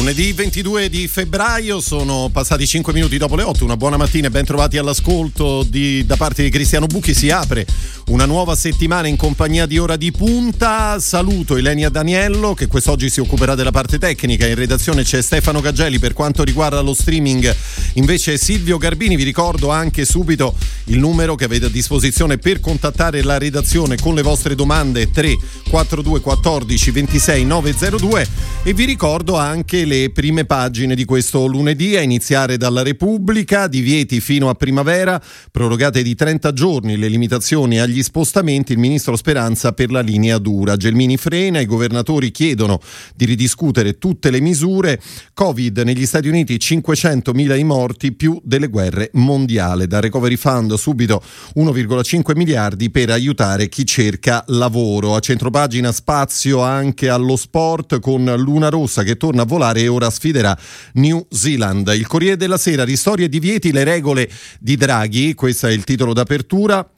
Lunedì 22 di febbraio, sono passati 5 minuti dopo le 8, una buona mattina e ben trovati all'ascolto di, da parte di Cristiano Bucchi. Si apre una nuova settimana in compagnia di Ora di Punta. Saluto Elenia Daniello che quest'oggi si occuperà della parte tecnica. In redazione c'è Stefano Gaggelli per quanto riguarda lo streaming. Invece Silvio Garbini, vi ricordo anche subito il numero che avete a disposizione per contattare la redazione con le vostre domande 3 42 14 26 902 e vi ricordo anche le prime pagine di questo lunedì, a iniziare dalla Repubblica, divieti fino a primavera, prorogate di 30 giorni le limitazioni agli spostamenti, il ministro Speranza per la linea dura. Gelmini frena, i governatori chiedono di ridiscutere tutte le misure. Covid negli Stati Uniti 500.000 i morti più delle guerre mondiali. Da Recovery Fund subito 1,5 miliardi per aiutare chi cerca lavoro. A centropagina spazio anche allo sport con Luna Rossa che torna a volare e ora sfiderà New Zealand. Il Corriere della Sera, ristorie e divieti, le regole di Draghi, questo è il titolo d'apertura.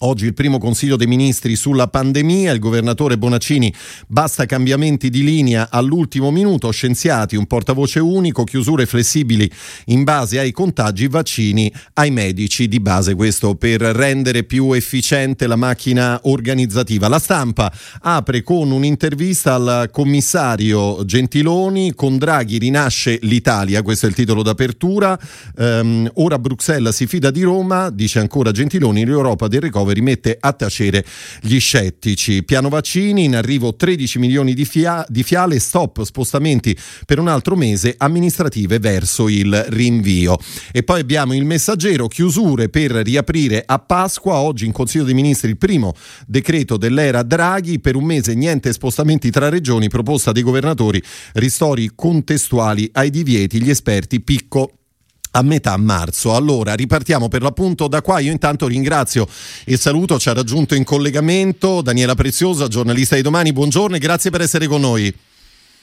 Oggi il primo Consiglio dei Ministri sulla pandemia, il governatore Bonaccini basta cambiamenti di linea all'ultimo minuto, scienziati, un portavoce unico, chiusure flessibili in base ai contagi, vaccini ai medici di base, questo per rendere più efficiente la macchina organizzativa. La stampa apre con un'intervista al commissario Gentiloni, con Draghi rinasce l'Italia, questo è il titolo d'apertura, um, ora Bruxelles si fida di Roma, dice ancora Gentiloni, l'Europa del ricovero rimette a tacere gli scettici. Piano vaccini, in arrivo 13 milioni di, fia- di fiale, stop spostamenti per un altro mese, amministrative verso il rinvio. E poi abbiamo il messaggero, chiusure per riaprire a Pasqua, oggi in Consiglio dei Ministri il primo decreto dell'era Draghi, per un mese niente spostamenti tra regioni, proposta dei governatori, ristori contestuali ai divieti, gli esperti picco a metà marzo. Allora, ripartiamo per l'appunto da qua. Io intanto ringrazio e saluto, ci ha raggiunto in collegamento Daniela Preziosa, giornalista di domani. Buongiorno e grazie per essere con noi.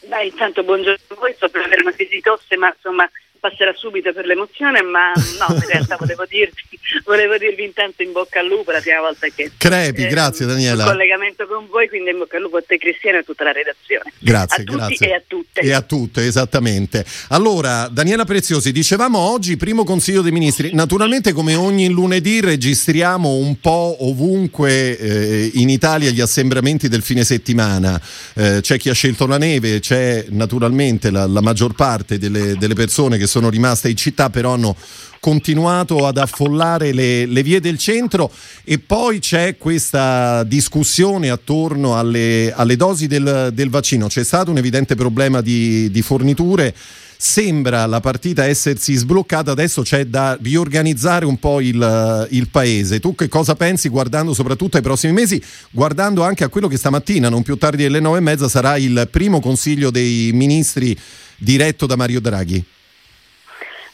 Beh, intanto buongiorno a voi, sto per avere una crisi tosse, ma insomma passerà subito per l'emozione, ma no, in realtà volevo dirvi, volevo dirvi intanto in bocca al lupo la prima volta che Crepi, eh, grazie Daniela. In collegamento con voi, quindi in bocca al lupo a te Cristiano e a tutta la redazione. Grazie, a tutti grazie. e a tutte. E a tutte, esattamente. Allora, Daniela Preziosi, dicevamo oggi primo Consiglio dei Ministri. Naturalmente come ogni lunedì registriamo un po' ovunque eh, in Italia gli assembramenti del fine settimana. Eh, c'è chi ha scelto la neve, c'è naturalmente la, la maggior parte delle, delle persone che sono rimaste in città, però hanno continuato ad affollare le, le, vie del centro e poi c'è questa discussione attorno alle, alle dosi del, del, vaccino. C'è stato un evidente problema di, di forniture sembra la partita essersi sbloccata, adesso c'è da riorganizzare un po' il, il, paese. Tu che cosa pensi guardando soprattutto ai prossimi mesi, guardando anche a quello che stamattina, non più tardi delle nove e mezza, sarà il primo consiglio dei ministri diretto da Mario Draghi?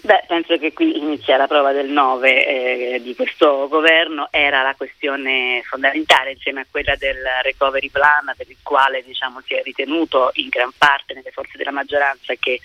Beh, penso che qui inizia la prova del 9 eh, di questo governo, era la questione fondamentale insieme a quella del recovery plan per il quale diciamo, si è ritenuto in gran parte nelle forze della maggioranza che,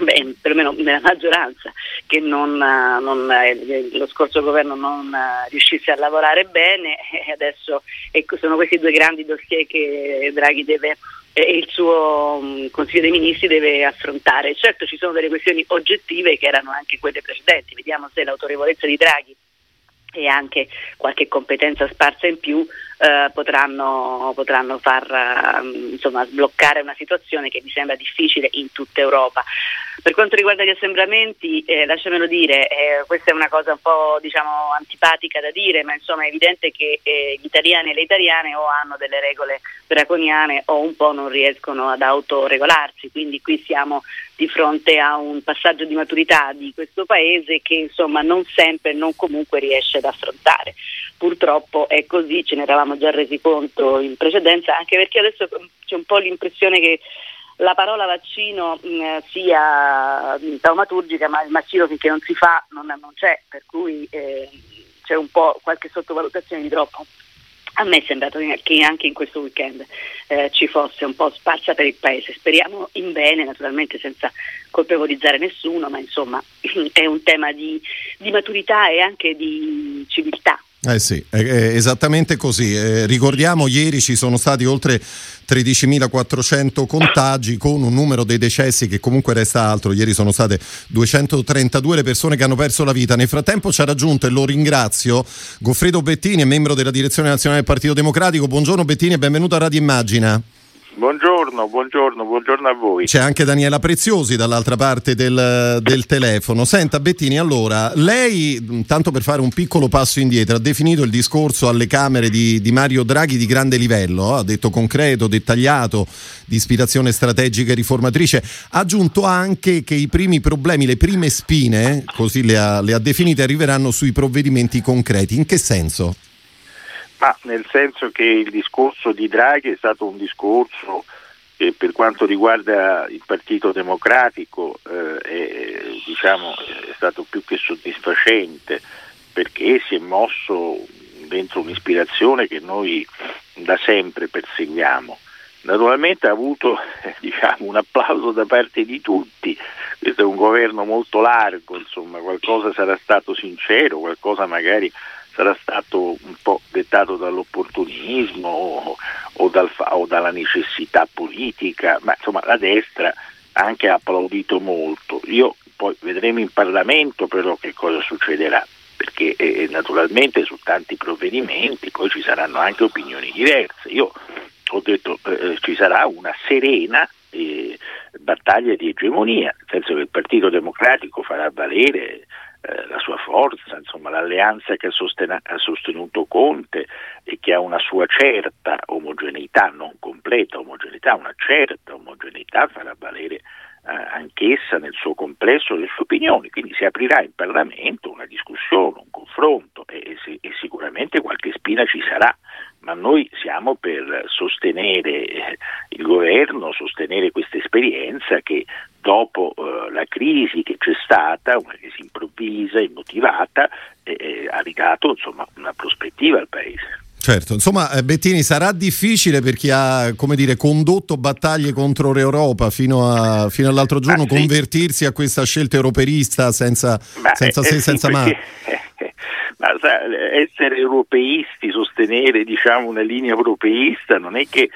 beh, perlomeno nella maggioranza, che non, non, eh, lo scorso governo non eh, riuscisse a lavorare bene. E adesso ecco, sono questi due grandi dossier che Draghi deve e il suo um, Consiglio dei Ministri deve affrontare. Certo ci sono delle questioni oggettive che erano anche quelle precedenti, vediamo se l'autorevolezza di Draghi e anche qualche competenza sparsa in più eh, potranno, potranno, far uh, insomma, sbloccare una situazione che mi sembra difficile in tutta Europa. Per quanto riguarda gli assembramenti, eh, lasciamelo dire, eh, questa è una cosa un po' diciamo, antipatica da dire, ma insomma è evidente che eh, gli italiani e le italiane o hanno delle regole draconiane o un po' non riescono ad autoregolarsi, quindi qui siamo di fronte a un passaggio di maturità di questo Paese che insomma non sempre, non comunque riesce ad affrontare. Purtroppo è così, ce ne eravamo già resi conto in precedenza, anche perché adesso c'è un po' l'impressione che la parola vaccino mh, mm, sia taumaturgica, ma il vaccino finché non si fa non, non c'è, per cui eh, c'è un po' qualche sottovalutazione di troppo a me è sembrato che anche in questo weekend eh, ci fosse un po' sparsa per il paese. Speriamo in bene, naturalmente senza colpevolizzare nessuno, ma insomma è un tema di, di maturità e anche di civiltà. Eh sì, esattamente così. Eh, ricordiamo, ieri ci sono stati oltre 13.400 contagi con un numero dei decessi che comunque resta alto. Ieri sono state 232 le persone che hanno perso la vita. Nel frattempo ci ha raggiunto, e lo ringrazio, Goffredo Bettini, membro della direzione nazionale del Partito Democratico. Buongiorno Bettini e benvenuto a Radio Immagina. Buongiorno, buongiorno, buongiorno a voi. C'è anche Daniela Preziosi dall'altra parte del, del, telefono. Senta Bettini, allora, lei, tanto per fare un piccolo passo indietro, ha definito il discorso alle Camere di, di Mario Draghi di grande livello, ha detto concreto, dettagliato, di ispirazione strategica e riformatrice. Ha aggiunto anche che i primi problemi, le prime spine, così le ha, le ha definite, arriveranno sui provvedimenti concreti. In che senso? Ma nel senso che il discorso di Draghi è stato un discorso che per quanto riguarda il Partito Democratico eh, è, diciamo, è stato più che soddisfacente perché si è mosso dentro un'ispirazione che noi da sempre perseguiamo. Naturalmente ha avuto diciamo, un applauso da parte di tutti, questo è un governo molto largo, insomma, qualcosa sarà stato sincero, qualcosa magari sarà stato un po' dettato dall'opportunismo o, o, dal, o, dalla necessità politica, ma insomma la destra ha anche applaudito molto. Io poi vedremo in Parlamento però che cosa succederà, perché eh, naturalmente su tanti provvedimenti poi ci saranno anche opinioni diverse. Io ho detto eh, ci sarà una serena eh, battaglia di egemonia, nel senso che il Partito Democratico farà valere eh, la sua forza, insomma, l'alleanza che ha, sosten- ha, sostenuto Conte e che ha una sua certa omogeneità, non completa omogeneità, una certa omogeneità farà valere eh, anch'essa nel suo complesso le sue opinioni, quindi si aprirà in Parlamento una discussione, un confronto e, e, e sicuramente qualche spina ci sarà ma noi siamo per sostenere eh, il governo, sostenere questa esperienza che dopo eh, la crisi che c'è stata, una crisi improvvisa, immotivata, eh, ha ridato insomma, una prospettiva al Paese. Certo, insomma eh, Bettini sarà difficile per chi ha come dire, condotto battaglie contro l'Europa fino, a, fino all'altro giorno sì. convertirsi a questa scelta europeista senza, senza eh, se e sì, senza ma. Ma sa, essere europeisti, sostenere diciamo, una linea europeista non è che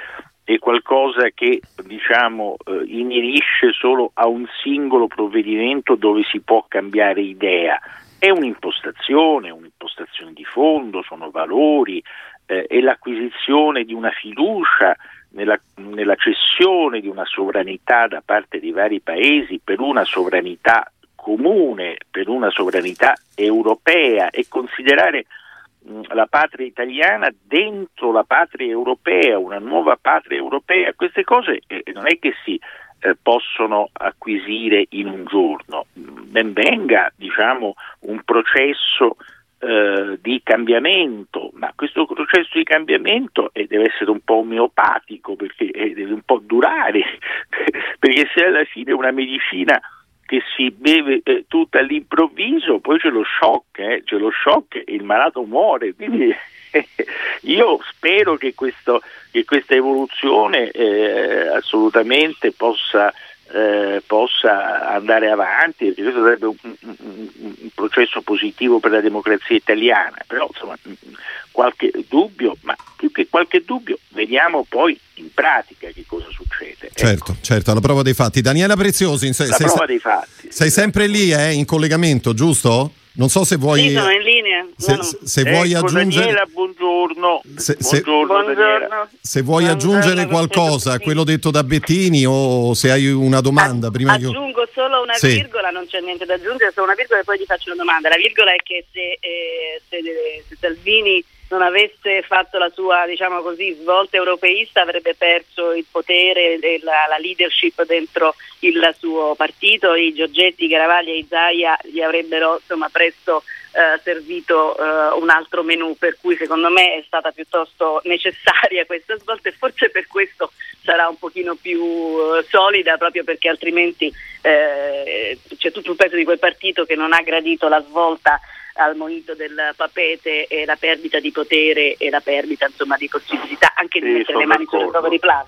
è qualcosa che diciamo, eh, inerisce solo a un singolo provvedimento dove si può cambiare idea. È un'impostazione, un'impostazione di fondo, sono valori, eh, è l'acquisizione di una fiducia nella, nella cessione di una sovranità da parte di vari paesi per una sovranità comune per una sovranità europea e considerare la patria italiana dentro la patria europea, una nuova patria europea, queste cose eh, non è che si eh, possono acquisire in un giorno, ben venga diciamo, un processo eh, di cambiamento, ma questo processo di cambiamento eh, deve essere un po' omeopatico perché eh, deve un po' durare, perché se alla fine una medicina che si beve eh, tutto all'improvviso, poi c'è lo shock, eh, c'è lo shock e il malato muore. Quindi io spero che, questo, che questa evoluzione eh, assolutamente possa, eh, possa, andare avanti, perché questo sarebbe un, un, un, processo positivo per la democrazia italiana, però insomma qualche dubbio, ma più che qualche dubbio, vediamo poi in pratica. Certo, ecco. certo, alla prova dei fatti. Daniela Preziosi, sei, sei, dei fatti, sei sempre lì eh, in collegamento, giusto? Non so se vuoi. Sì, sono in linea. Se, no, no. se vuoi ecco, aggiungere. Daniela, buongiorno. Se, se, buongiorno, buongiorno. se vuoi buongiorno, aggiungere qualcosa a quello detto da Bettini o se hai una domanda. prima aggiungo che... solo una sì. virgola, non c'è niente da aggiungere, solo una virgola e poi ti faccio una domanda. La virgola è che se, eh, se, se Salvini non avesse fatto la sua diciamo così, svolta europeista avrebbe perso il potere e la, la, leadership dentro il suo partito, i Giorgetti, Garavaglia e Isaia gli avrebbero insomma, presto eh, servito eh, un altro menù per cui secondo me è stata piuttosto necessaria questa svolta e forse per questo sarà un pochino più eh, solida proprio perché altrimenti eh, c'è tutto un pezzo di quel partito che non ha gradito la svolta al monito del papete e la perdita di potere e la perdita insomma, di possibilità anche di sì, mettere le mani sul recovery plan.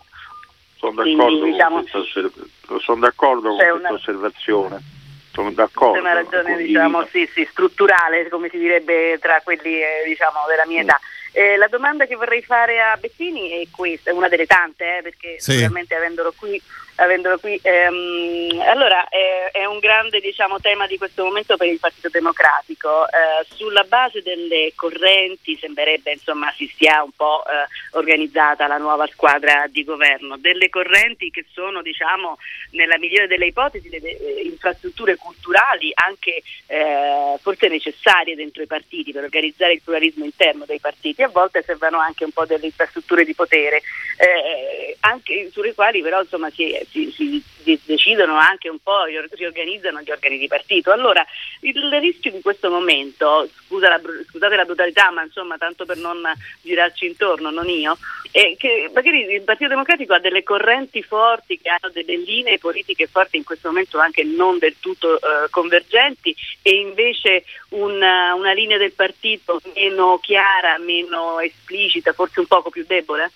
Sono d'accordo, Quindi, diciamo, con, questa, sono d'accordo con questa una... osservazione sono d'accordo. C'è una ragione diciamo, sì, sì, strutturale, come si direbbe tra quelli eh, diciamo, della mia età. Eh, la domanda che vorrei fare a Bettini è questa, è una delle tante, eh, perché sì. sicuramente avendolo qui avendolo qui. Ehm, allora, è, è, un grande diciamo, tema di questo momento per il Partito Democratico. Eh, sulla base delle correnti sembrerebbe insomma si sia un po' eh, organizzata la nuova squadra di governo, delle correnti che sono diciamo, nella migliore delle ipotesi delle eh, infrastrutture culturali anche eh, forse necessarie dentro i partiti per organizzare il pluralismo interno dei partiti, a volte servono anche un po' delle infrastrutture di potere, eh, anche sulle quali però insomma si è si, si, decidono anche un po', riorganizzano gli organi di partito. Allora, il rischio di questo momento, scusa la, scusate la brutalità, ma insomma, tanto per non girarci intorno, non io, è che magari il Partito Democratico ha delle correnti forti, che hanno delle linee politiche forti in questo momento anche non del tutto eh, convergenti e invece una, una linea del partito meno chiara, meno esplicita, forse un poco più debole?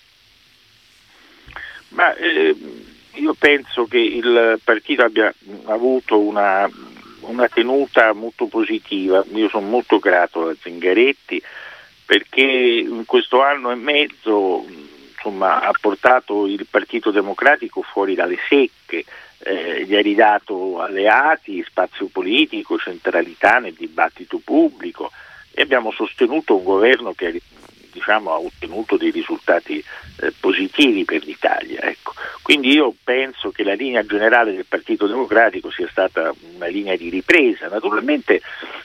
Ma eh, io penso che il partito abbia avuto una, una tenuta molto positiva, io sono molto grato a Zingaretti perché in questo anno e mezzo insomma, ha portato il Partito Democratico fuori dalle secche, eh, gli ha ridato alleati, spazio politico, centralità nel dibattito pubblico. E abbiamo sostenuto un governo che diciamo, ha ottenuto dei risultati eh, positivi per l'Italia. Ecco. Quindi io penso che la linea generale del Partito Democratico sia stata una linea di ripresa. Naturalmente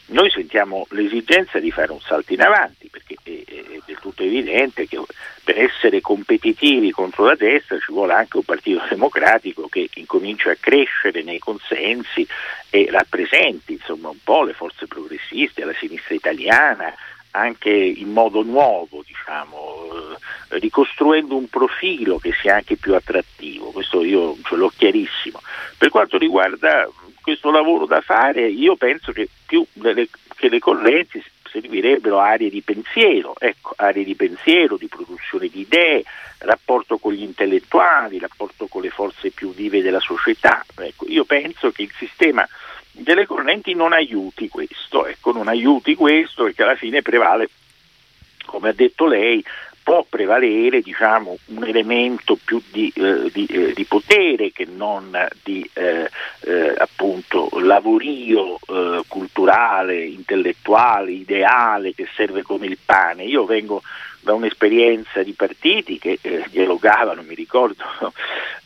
noi sentiamo l'esigenza di fare un salto in avanti perché è, è del tutto evidente che per essere competitivi contro la destra ci vuole anche un Partito Democratico che incomincia a crescere nei consensi e rappresenti insomma, un po' le forze progressiste, la sinistra italiana, anche in modo nuovo, diciamo, eh, ricostruendo un profilo che sia anche più attrattivo, questo io ce l'ho chiarissimo. Per quanto riguarda questo lavoro da fare, io penso che più delle, che le correnti servirebbero aree di pensiero, ecco, aree di pensiero, di produzione di idee, rapporto con gli intellettuali, rapporto con le forze più vive della società. Ecco, io penso che il sistema delle correnti non aiuti questo, ecco, non aiuti questo perché alla fine prevale, come ha detto lei, può prevalere diciamo, un elemento più di, eh, di, eh, di, potere che non di eh, eh appunto, lavorio eh, culturale, intellettuale, ideale che serve come il pane. Io vengo da un'esperienza di partiti che eh, dialogavano, mi ricordo,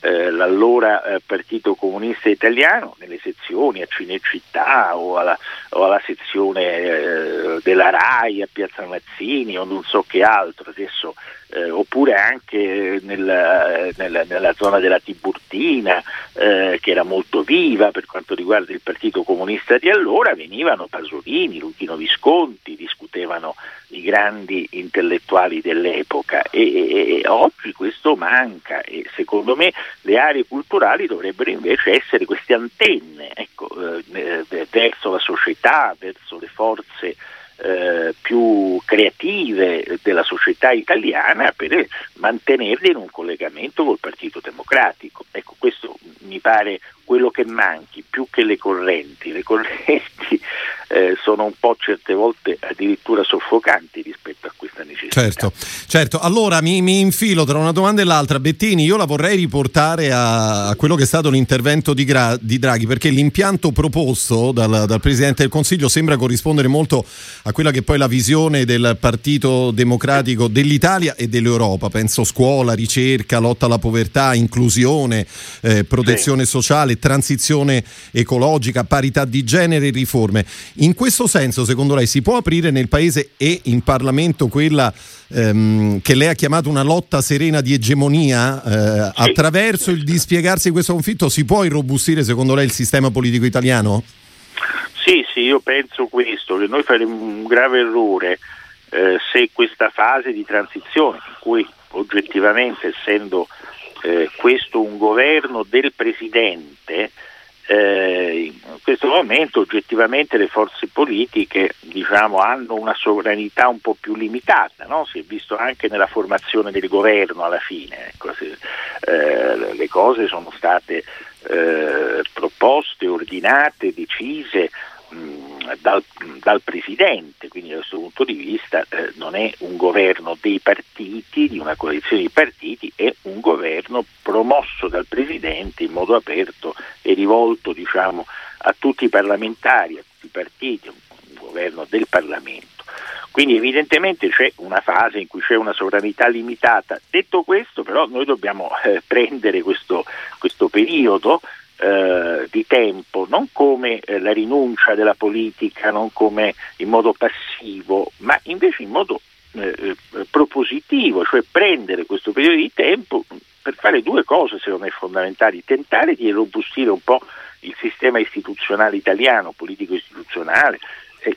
eh, l'allora eh, Partito Comunista Italiano nelle sezioni a Cinecittà o alla, o alla sezione eh, della RAI a Piazza Mazzini o non so che altro, adesso eh, oppure anche nel, nel, nella zona della Tiburtina, eh, che era molto viva per quanto riguarda il Partito Comunista di allora, venivano Pasolini, Luchino Visconti, discutevano i grandi intellettuali dell'epoca. E, e, e, oggi questo manca e secondo me le aree culturali dovrebbero invece essere queste antenne ecco, eh, verso la società, verso le forze eh, più creative della società italiana per mantenerli in un collegamento col Partito Democratico. Ecco, questo mi pare quello che manchi, più che le correnti. Le correnti eh, sono un po' certe volte addirittura soffocanti rispetto a questa necessità. Certo, certo. allora mi, mi, infilo tra una domanda e l'altra. Bettini, io la vorrei riportare a, a quello che è stato l'intervento di, Gra, di Draghi, perché l'impianto proposto dal, dal, Presidente del Consiglio sembra corrispondere molto a quella che è poi la visione del Partito Democratico dell'Italia e dell'Europa. Penso scuola, ricerca, lotta alla povertà, inclusione, eh, protezione sì. sociale, transizione ecologica, parità di genere e riforme. In questo senso, secondo lei, si può aprire nel Paese e in Parlamento quella ehm, che lei ha chiamato una lotta serena di egemonia? Eh. Attraverso il dispiegarsi di questo conflitto si può irrobustire, secondo lei, il sistema politico italiano? Sì, sì, io penso questo, che noi faremo un grave errore eh, se questa fase di transizione, in cui oggettivamente essendo eh, questo un governo del Presidente, eh, questo momento oggettivamente le forze politiche diciamo, hanno una sovranità un po' più limitata, no? si è visto anche nella formazione del governo alla fine, ecco, se, eh, le cose sono state eh, proposte, ordinate, decise dal, dal, Presidente, quindi da questo punto di vista eh, non è un governo dei partiti, di una coalizione di partiti, è un governo promosso dal Presidente in modo aperto e rivolto diciamo, a tutti i parlamentari, a tutti i partiti, un, governo del Parlamento. Quindi evidentemente c'è una fase in cui c'è una sovranità limitata. Detto questo però noi dobbiamo eh, prendere questo, questo periodo eh, di tempo, non come eh, la rinuncia della politica, non come in modo passivo, ma invece in modo eh, eh, propositivo, cioè prendere questo periodo di tempo per fare due cose secondo me fondamentali, tentare di robustire un po' il sistema istituzionale italiano, politico istituzionale,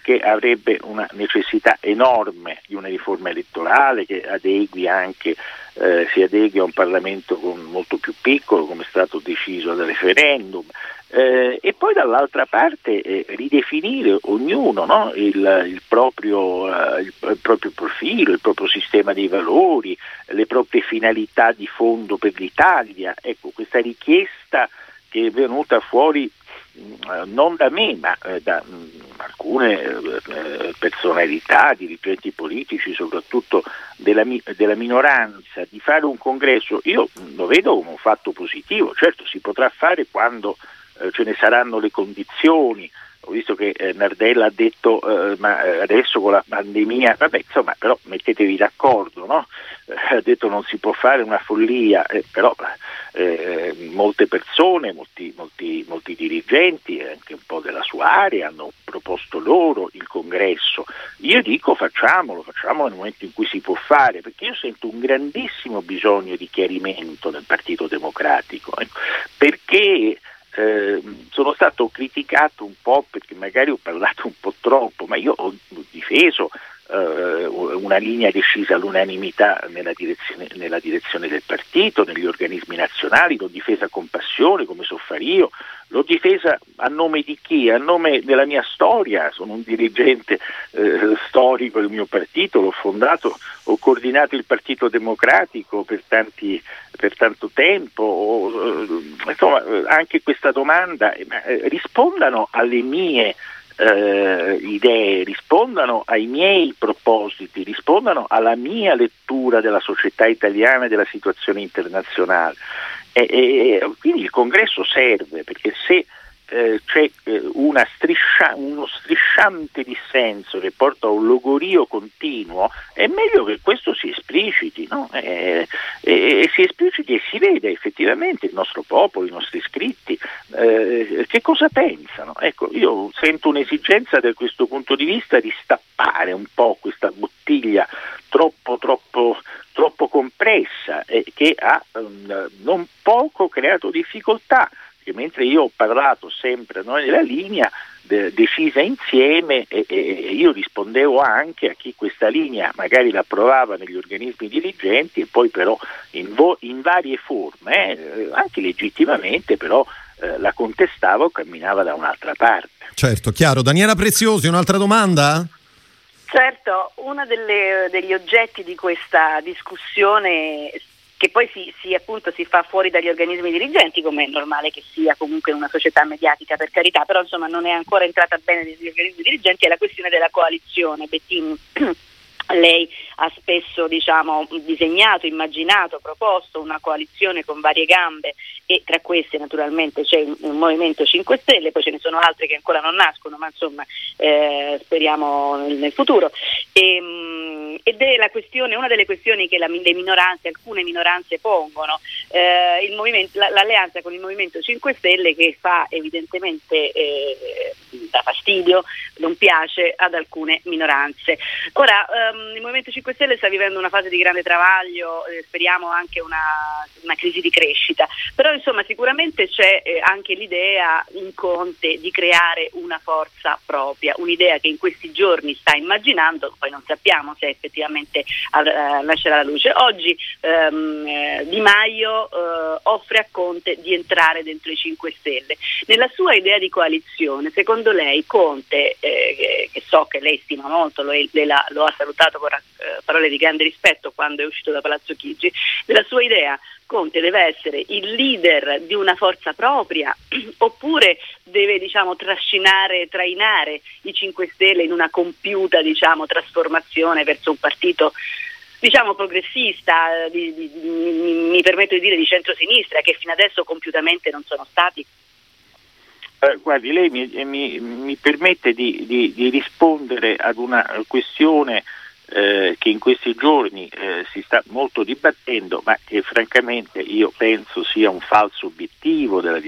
che avrebbe una necessità enorme di una riforma elettorale che adegui anche, eh, si adegui a un Parlamento molto più piccolo come è stato deciso dal referendum eh, e poi dall'altra parte eh, ridefinire ognuno no? il, il, proprio, uh, il, il, proprio, profilo, il proprio sistema dei valori, le proprie finalità di fondo per l'Italia. Ecco, questa richiesta che è venuta fuori eh, non da me, ma eh, da mm, alcune eh, personalità, dirigenti politici, soprattutto della, della, minoranza, di fare un congresso, io lo vedo come un fatto positivo, certo si potrà fare quando eh, ce ne saranno le condizioni, ho visto che eh, Nardella ha detto eh, ma eh, adesso con la pandemia, vabbè insomma però mettetevi d'accordo, no? Eh, ha detto non si può fare una follia, eh, però eh, molte persone, molti, molti, molti dirigenti, anche un po' della sua area, hanno proposto loro il congresso. Io dico facciamolo, facciamolo nel momento in cui si può fare, perché io sento un grandissimo bisogno di chiarimento nel Partito Democratico, perché eh, sono stato criticato un po' perché magari ho parlato un po' troppo, ma io ho difeso eh, una linea decisa all'unanimità nella direzione, nella direzione, del partito, negli organismi nazionali, l'ho difesa con passione come so fare io, l'ho difesa a nome di chi? A nome della mia storia, sono un dirigente eh, storico del mio partito, l'ho fondato, ho coordinato il Partito Democratico per, tanti, per tanto tempo, o, eh, insomma anche questa domanda eh, rispondano alle mie eh, idee, rispondano ai miei propositi, rispondano alla mia lettura della società italiana e della situazione internazionale. E, e, quindi il congresso serve perché se eh, c'è eh, striscia, uno strisciante dissenso che porta a un logorio continuo, è meglio che questo si espliciti, no? e, e, e, si espliciti e si veda effettivamente il nostro popolo, i nostri iscritti, eh, che cosa pensano. Ecco, io sento un'esigenza da questo punto di vista di stappare un po' questa bottiglia troppo, troppo, troppo compressa e che ha um, non poco creato difficoltà che mentre io ho parlato sempre no, nella linea de- decisa insieme e-, e, io rispondevo anche a chi questa linea magari l'approvava negli organismi dirigenti e poi però in, vo- in varie forme, eh, anche legittimamente però eh, la contestava o camminava da un'altra parte. Certo, chiaro. Daniela Preziosi, un'altra domanda? Certo, uno degli oggetti di questa discussione che poi si, si, appunto, si, fa fuori dagli organismi dirigenti, come è normale che sia comunque una società mediatica per carità, però insomma non è ancora entrata bene negli organismi dirigenti, è la questione della coalizione. Bettini lei ha spesso diciamo, disegnato, immaginato, proposto una coalizione con varie gambe e tra queste naturalmente c'è il Movimento 5 Stelle, poi ce ne sono altre che ancora non nascono, ma insomma eh, speriamo nel, nel futuro. E, ehm, ed è una delle questioni che la, le minoranze, alcune minoranze pongono, eh, l'alleanza con il Movimento 5 Stelle che fa evidentemente eh, dà fastidio, non piace ad alcune minoranze. Ora, um, il Movimento 5 Stelle sta vivendo una fase di grande travaglio, eh, speriamo anche una, una, crisi di crescita, però insomma sicuramente c'è eh, anche l'idea in Conte di creare una forza propria, un'idea che in questi giorni sta immaginando, poi non sappiamo se effettivamente uh, lascerà la luce. Oggi um, eh, Di Maio uh, offre a Conte di entrare dentro i 5 Stelle. Nella sua idea di coalizione, secondo lei Conte, eh, che so che lei stima molto, lo, la, lo ha salutato con eh, parole di grande rispetto quando è uscito da Palazzo Chigi, nella sua idea Conte deve essere il leader di una forza propria oppure deve diciamo, trascinare, trainare i 5 Stelle in una compiuta diciamo, trasformazione verso un partito diciamo progressista, di, di, mi, mi permetto di dire di centrosinistra, che fino adesso compiutamente non sono stati? Eh, guardi, lei mi, mi, mi permette di, di, di, rispondere ad una questione eh, che in questi giorni eh, si sta molto dibattendo, ma che francamente io penso sia un falso obiettivo, della,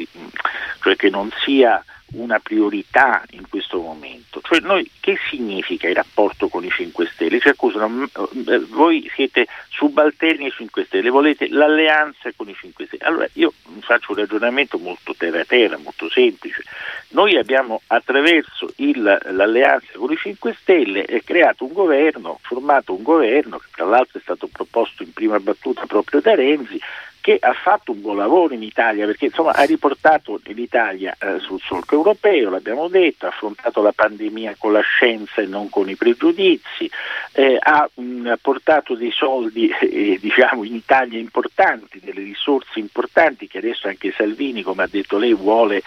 cioè che non sia una priorità in questo momento. Cioè noi, che significa il rapporto con i 5 Stelle? Ci accusano, eh, voi siete subalterni ai 5 Stelle, volete l'alleanza con i 5 Stelle. Allora io faccio un ragionamento molto terra terra, molto semplice. Noi abbiamo attraverso il, l'alleanza con i 5 Stelle creato un governo, formato un governo che tra l'altro è stato proposto in prima battuta proprio da Renzi, che ha fatto un buon lavoro in Italia perché insomma, ha riportato l'Italia eh, sul solco europeo, l'abbiamo detto, ha affrontato la pandemia con la scienza e non con i pregiudizi, eh, ha mh, mm, portato dei soldi eh, diciamo, in Italia importanti, delle risorse importanti che adesso anche Salvini, come ha detto lei, vuole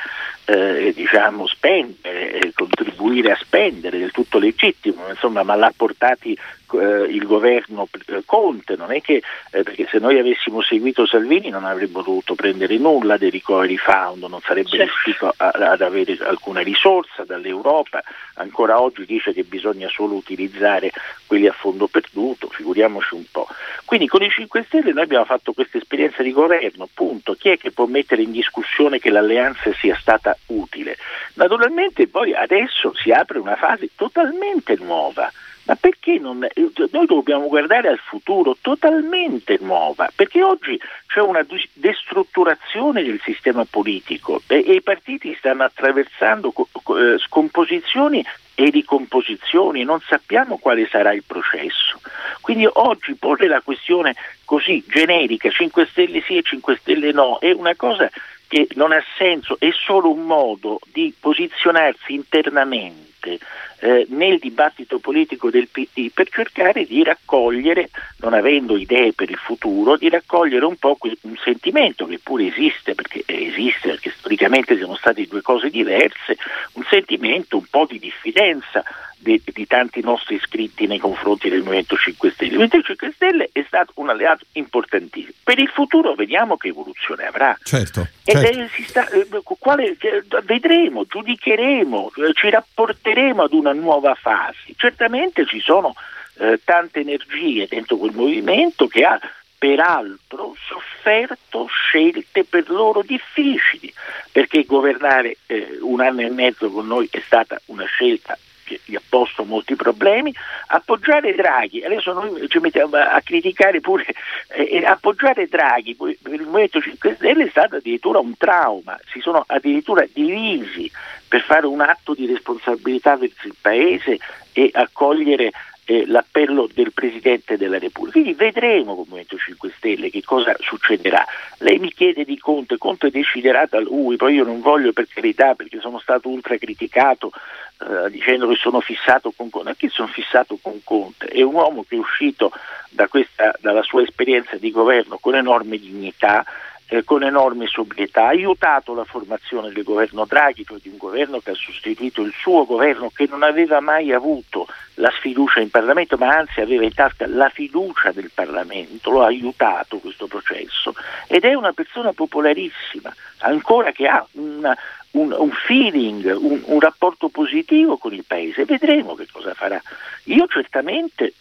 eh, diciamo, spendere, eh, contribuire a spendere, del tutto legittimo, insomma, ma l'ha portati eh, il governo Conte, non è che perché se noi avessimo seguito Salvini Salvini non avrebbe dovuto prendere nulla dei recovery fund, non sarebbe certo. riuscito a, ad avere alcuna risorsa dall'Europa, ancora oggi dice che bisogna solo utilizzare quelli a fondo perduto, figuriamoci un po'. Quindi con i 5 Stelle noi abbiamo fatto questa esperienza di governo, punto. Chi è che può mettere in discussione che l'alleanza sia stata utile? Naturalmente poi adesso si apre una fase totalmente nuova ma perché non, noi dobbiamo guardare al futuro totalmente nuova, perché oggi c'è una destrutturazione del sistema politico e, e i partiti stanno attraversando eh, scomposizioni e ricomposizioni, non sappiamo quale sarà il processo. Quindi oggi porre la questione così generica, 5 Stelle sì e 5 Stelle no, è una cosa che non ha senso, è solo un modo di posizionarsi internamente eh, nel dibattito politico del PD per cercare di raccogliere, non avendo idee per il futuro, di raccogliere un po' un sentimento che pure esiste, perché esiste, perché storicamente siamo state due cose diverse, un sentimento un po' di diffidenza di, di, tanti nostri iscritti nei confronti del Movimento 5 Stelle. Il Movimento 5 Stelle è stato un alleato importantissimo. Per il futuro vediamo che evoluzione avrà. Certo, certo. Sta, eh, quale, vedremo, giudicheremo, eh, ci rapporteremo ad una nuova fase. Certamente ci sono eh, tante energie dentro quel movimento che ha peraltro sofferto scelte per loro difficili, perché governare eh, un anno e mezzo con noi è stata una scelta che gli ha posto molti problemi, appoggiare Draghi, adesso noi ci mettiamo a criticare pure, eh, appoggiare Draghi per il Movimento 5 Stelle è stato addirittura un trauma, si sono addirittura divisi per fare un atto di responsabilità verso il Paese e accogliere eh, l'appello del Presidente della Repubblica. Quindi vedremo con il Movimento 5 Stelle che cosa succederà. Lei mi chiede di Conte, Conte deciderà da lui, poi io non voglio per carità perché sono stato ultra criticato eh, dicendo che sono fissato con Conte, perché sono fissato con Conte, è un uomo che è uscito da questa, dalla sua esperienza di governo con enorme dignità, eh, con enorme sobrietà, ha aiutato la formazione del governo Draghi, cioè di un governo che ha sostituito il suo governo che non aveva mai avuto la sfiducia in Parlamento, ma anzi aveva in tasca la fiducia del Parlamento, lo ha aiutato questo processo ed è una persona popolarissima, ancora che ha una, un, un, feeling, un, un rapporto positivo con il Paese, vedremo che cosa farà. Io certamente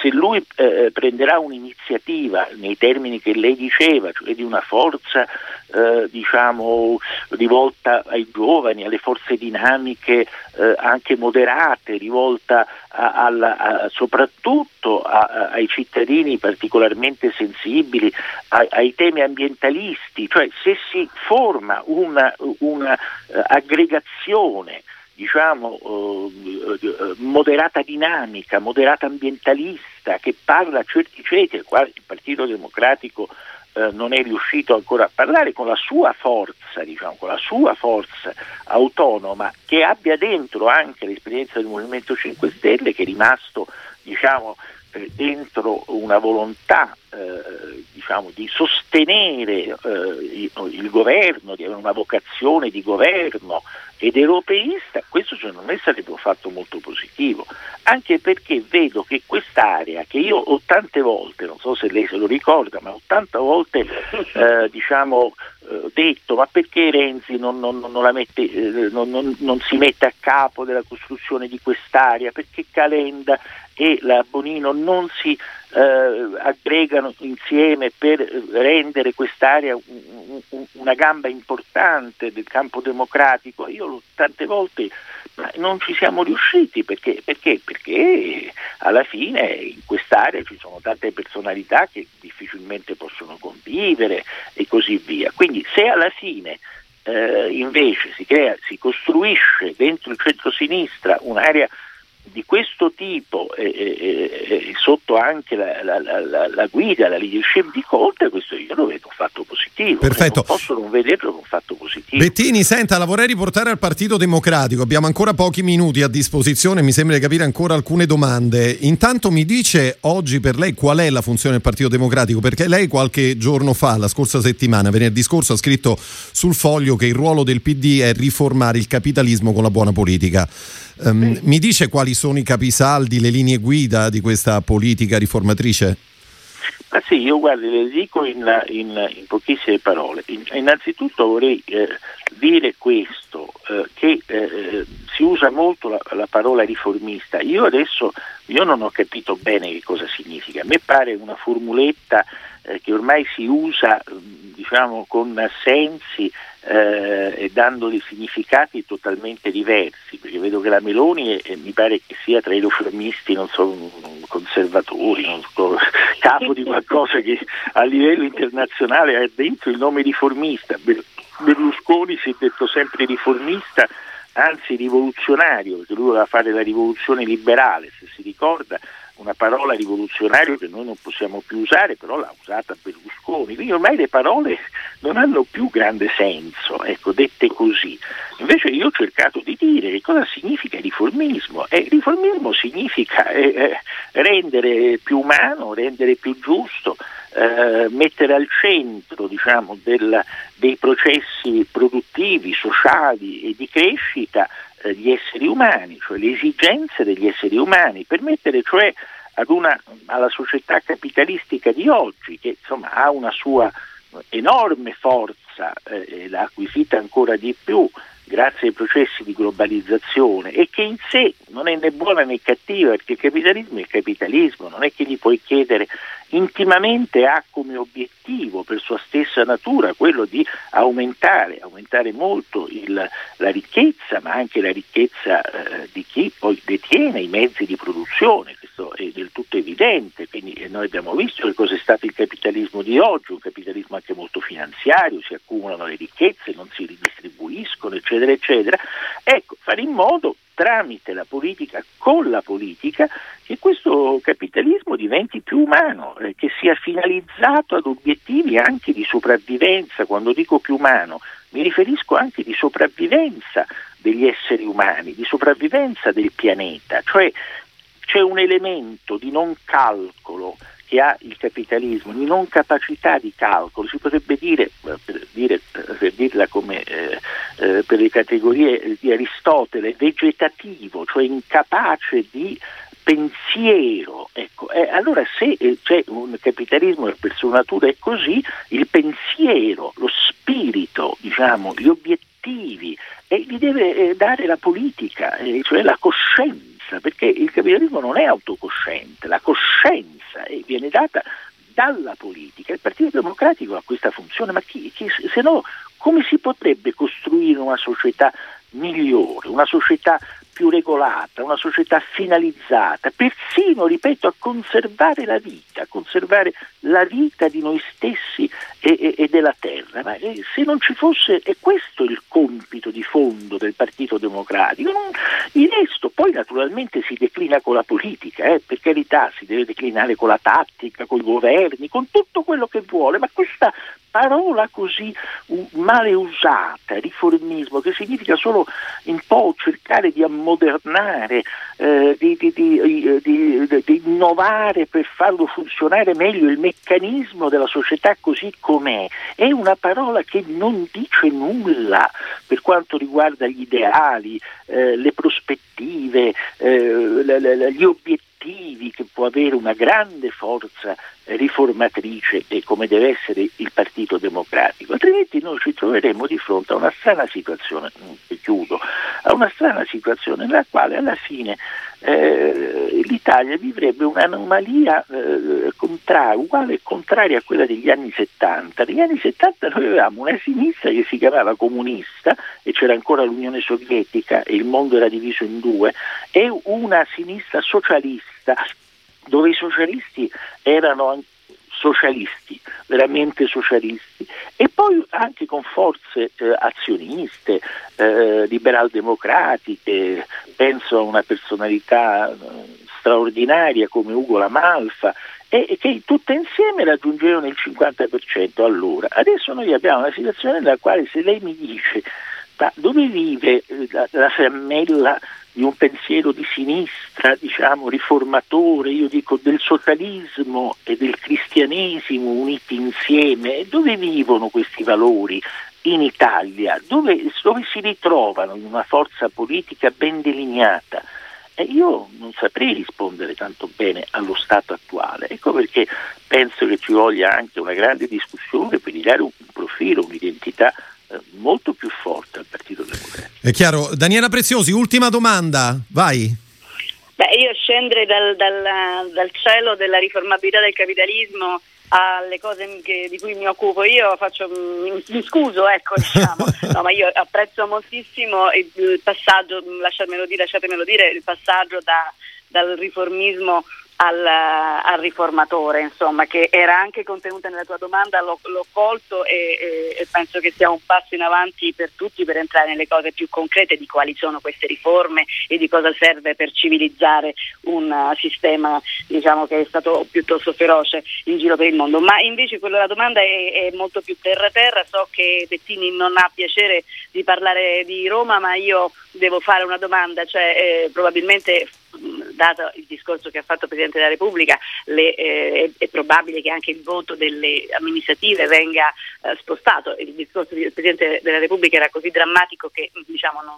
se lui eh, prenderà un'iniziativa nei termini che lei diceva, cioè di una forza eh, diciamo, rivolta ai giovani, alle forze dinamiche eh, anche moderate, rivolta a, a, a, soprattutto ai cittadini particolarmente sensibili, ai temi ambientalisti, cioè se si forma una, una uh, aggregazione diciamo, uh, moderata dinamica, moderata ambientalista, che parla a certi ceti, al quale il Partito Democratico eh, non è riuscito ancora a parlare con la sua forza, diciamo, con la sua forza autonoma, che abbia dentro anche l'esperienza del Movimento 5 Stelle, che è rimasto diciamo, eh, dentro una volontà eh, diciamo, di sostenere eh, il, il, governo, di avere una vocazione di governo ed europeista, questo secondo me sarebbe un fatto molto positivo, anche perché vedo che quest'area, che io ho tante volte, non so se lei se lo ricorda, ma ho tante volte eh, diciamo, eh, detto ma perché Renzi non, non, non, mette, eh, non, si mette a capo della costruzione di quest'area, perché Calenda e la Bonino non si eh, aggregano insieme per rendere quest'area un, un, una gamba importante del campo democratico. Io tante volte non ci siamo riusciti perché, perché? perché alla fine in quest'area ci sono tante personalità che difficilmente possono convivere e così via. Quindi se alla fine eh, invece si, crea, si costruisce dentro il centro-sinistra un'area di questo tipo e, e, e sotto anche la, la, la, la, guida, la leadership di Conte, questo io lo vedo un fatto positivo. Perfetto. Non posso non vederlo come un fatto positivo. Bettini, senta, la vorrei riportare al Partito Democratico. Abbiamo ancora pochi minuti a disposizione, mi sembra di capire ancora alcune domande. Intanto mi dice oggi per lei qual è la funzione del Partito Democratico, perché lei qualche giorno fa, la scorsa settimana, venerdì scorso, ha scritto sul foglio che il ruolo del PD è riformare il capitalismo con la buona politica. Um, mi dice quali sono i capisaldi, le linee guida di questa politica riformatrice? Ma sì, io guardi, le dico in, in, in pochissime parole. In, innanzitutto vorrei eh, dire questo, eh, che eh, si usa molto la, la, parola riformista. Io adesso io non ho capito bene che cosa significa. A me pare una formuletta eh, che ormai si usa diciamo, con sensi eh, e dandogli significati totalmente diversi, perché vedo che la Meloni è, mi pare che sia tra i riformisti, non so, conservatori, non so, capo di qualcosa che a livello internazionale ha dentro il nome riformista. Berlusconi si è detto sempre riformista, anzi rivoluzionario, perché lui voleva fare la rivoluzione liberale, se si ricorda, una parola rivoluzionario che noi non possiamo più usare, però l'ha usata Berlusconi. Quindi ormai le parole non hanno più grande senso, ecco, dette così. Invece io ho cercato di dire che cosa significa riformismo. E riformismo significa eh, eh, rendere più umano, rendere più giusto, eh, mettere al centro diciamo, del, dei processi produttivi, sociali e di crescita eh, gli esseri umani, cioè le esigenze degli esseri umani, permettere cioè una, alla società capitalistica di oggi, che insomma ha una sua enorme forza, eh, l'ha acquisita ancora di più grazie ai processi di globalizzazione e che in sé non è né buona né cattiva perché il capitalismo è il capitalismo, non è che gli puoi chiedere intimamente ha come obiettivo per sua stessa natura quello di aumentare, aumentare molto il, la ricchezza, ma anche la ricchezza eh, di chi poi detiene i mezzi di produzione, questo è del tutto evidente, quindi eh, noi abbiamo visto che cosa è stato il capitalismo di oggi, un capitalismo anche molto finanziario, si accumulano le ricchezze, non si ridistribuiscono, eccetera, eccetera. Ecco, fare in modo tramite la politica, con la politica, che questo capitalismo diventi più umano, eh, che sia finalizzato ad obiettivi anche di sopravvivenza. Quando dico più umano, mi riferisco anche di sopravvivenza degli esseri umani, di sopravvivenza del pianeta, cioè c'è un elemento di non calcolo che ha il capitalismo, di non capacità di calcolo, si potrebbe dire, per, dire, per dirla come eh, eh, per le categorie di Aristotele, vegetativo, cioè incapace di pensiero. Ecco, eh, allora se eh, c'è un capitalismo che per sua natura è così, il pensiero, lo spirito, diciamo, gli obiettivi, eh, li deve eh, dare la politica, cioè la coscienza passa, perché il capitalismo non è autocosciente, la coscienza viene data dalla politica. Il Partito Democratico ha questa funzione, ma chi, chi, se no come si potrebbe costruire una società migliore, una società più regolata, una società finalizzata, persino, ripeto, a conservare la vita, a conservare la vita di noi stessi e, e, e della terra. Ma eh, se non ci fosse, è questo il compito di fondo del Partito Democratico. Non, il resto poi naturalmente si declina con la politica, eh, per carità, si deve declinare con la tattica, con i governi, con tutto quello che vuole, ma questa parola così male usata, riformismo, che significa solo un po' cercare di ammodernare, eh, di, di, di, di, innovare per farlo funzionare meglio il meccanismo della società così com'è, è una parola che non dice nulla per quanto riguarda gli ideali, eh, le prospettive, eh, gli obiettivi che può avere una grande forza riformatrice e come deve essere il Partito Democratico, altrimenti noi ci troveremo di fronte a una strana situazione, chiudo, a una strana situazione nella quale alla fine eh, l'Italia vivrebbe un'anomalia eh, contraria, uguale e contraria a quella degli anni 70. Negli anni 70 noi avevamo una sinistra che si chiamava comunista e c'era ancora l'Unione Sovietica e il mondo era diviso in due, e una sinistra socialista dove i socialisti erano socialisti, veramente socialisti, e poi anche con forze eh, azioniste, eh, liberal-democratiche, penso a una personalità eh, straordinaria come Ugo Lamalfa, e che tutte insieme raggiungevano il 50% allora. Adesso noi abbiamo una situazione nella quale se lei mi dice ma dove vive eh, la, la fiammella di un pensiero di sinistra, diciamo, riformatore, io dico del socialismo e del cristianesimo uniti insieme, dove vivono questi valori? In Italia, dove, dove si ritrovano in una forza politica ben delineata? E io non saprei rispondere tanto bene allo stato attuale, ecco perché penso che ci voglia anche una grande discussione per dare un profilo, un'identità molto più forte al Partito Democratico. È chiaro. Daniela Preziosi, ultima domanda, vai. Beh, io scendere dal, dal, dal cielo della riformabilità del capitalismo alle cose che, di cui mi occupo io faccio, mi, mi scuso ecco diciamo no, ma io apprezzo moltissimo il, il passaggio lasciatemelo dire, lasciatemelo dire il passaggio da, dal riformismo al, al, riformatore, insomma, che era anche contenuta nella tua domanda, l'ho, l'ho colto e, e, e, penso che sia un passo in avanti per tutti per entrare nelle cose più concrete di quali sono queste riforme e di cosa serve per civilizzare un uh, sistema diciamo, che è stato piuttosto feroce in giro per il mondo. Ma invece la domanda è, è molto più terra-terra, so che Bettini non ha piacere di parlare di Roma, ma io devo fare una domanda, cioè eh, probabilmente dato il discorso che ha fatto il Presidente della Repubblica, le, eh, è, è, probabile che anche il voto delle amministrative venga eh, spostato. Il discorso del Presidente della Repubblica era così drammatico che diciamo, non,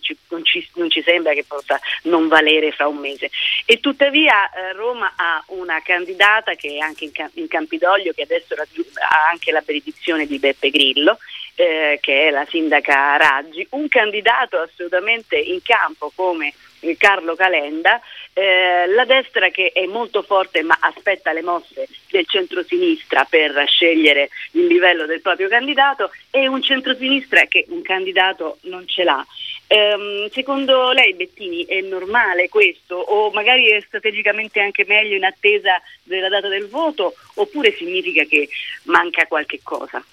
ci, non, ci, non, ci, sembra che possa non valere fra un mese. E tuttavia eh, Roma ha una candidata che è anche in, in Campidoglio, che adesso ha anche la benedizione di Beppe Grillo, eh, che è la sindaca Raggi, un candidato assolutamente in campo come Carlo Calenda, eh, la destra che è molto forte ma aspetta le mosse del centrosinistra per scegliere il livello del proprio candidato e un centrosinistra che un candidato non ce l'ha. Ehm, secondo lei Bettini è normale questo o magari è strategicamente anche meglio in attesa della data del voto oppure significa che manca qualche cosa?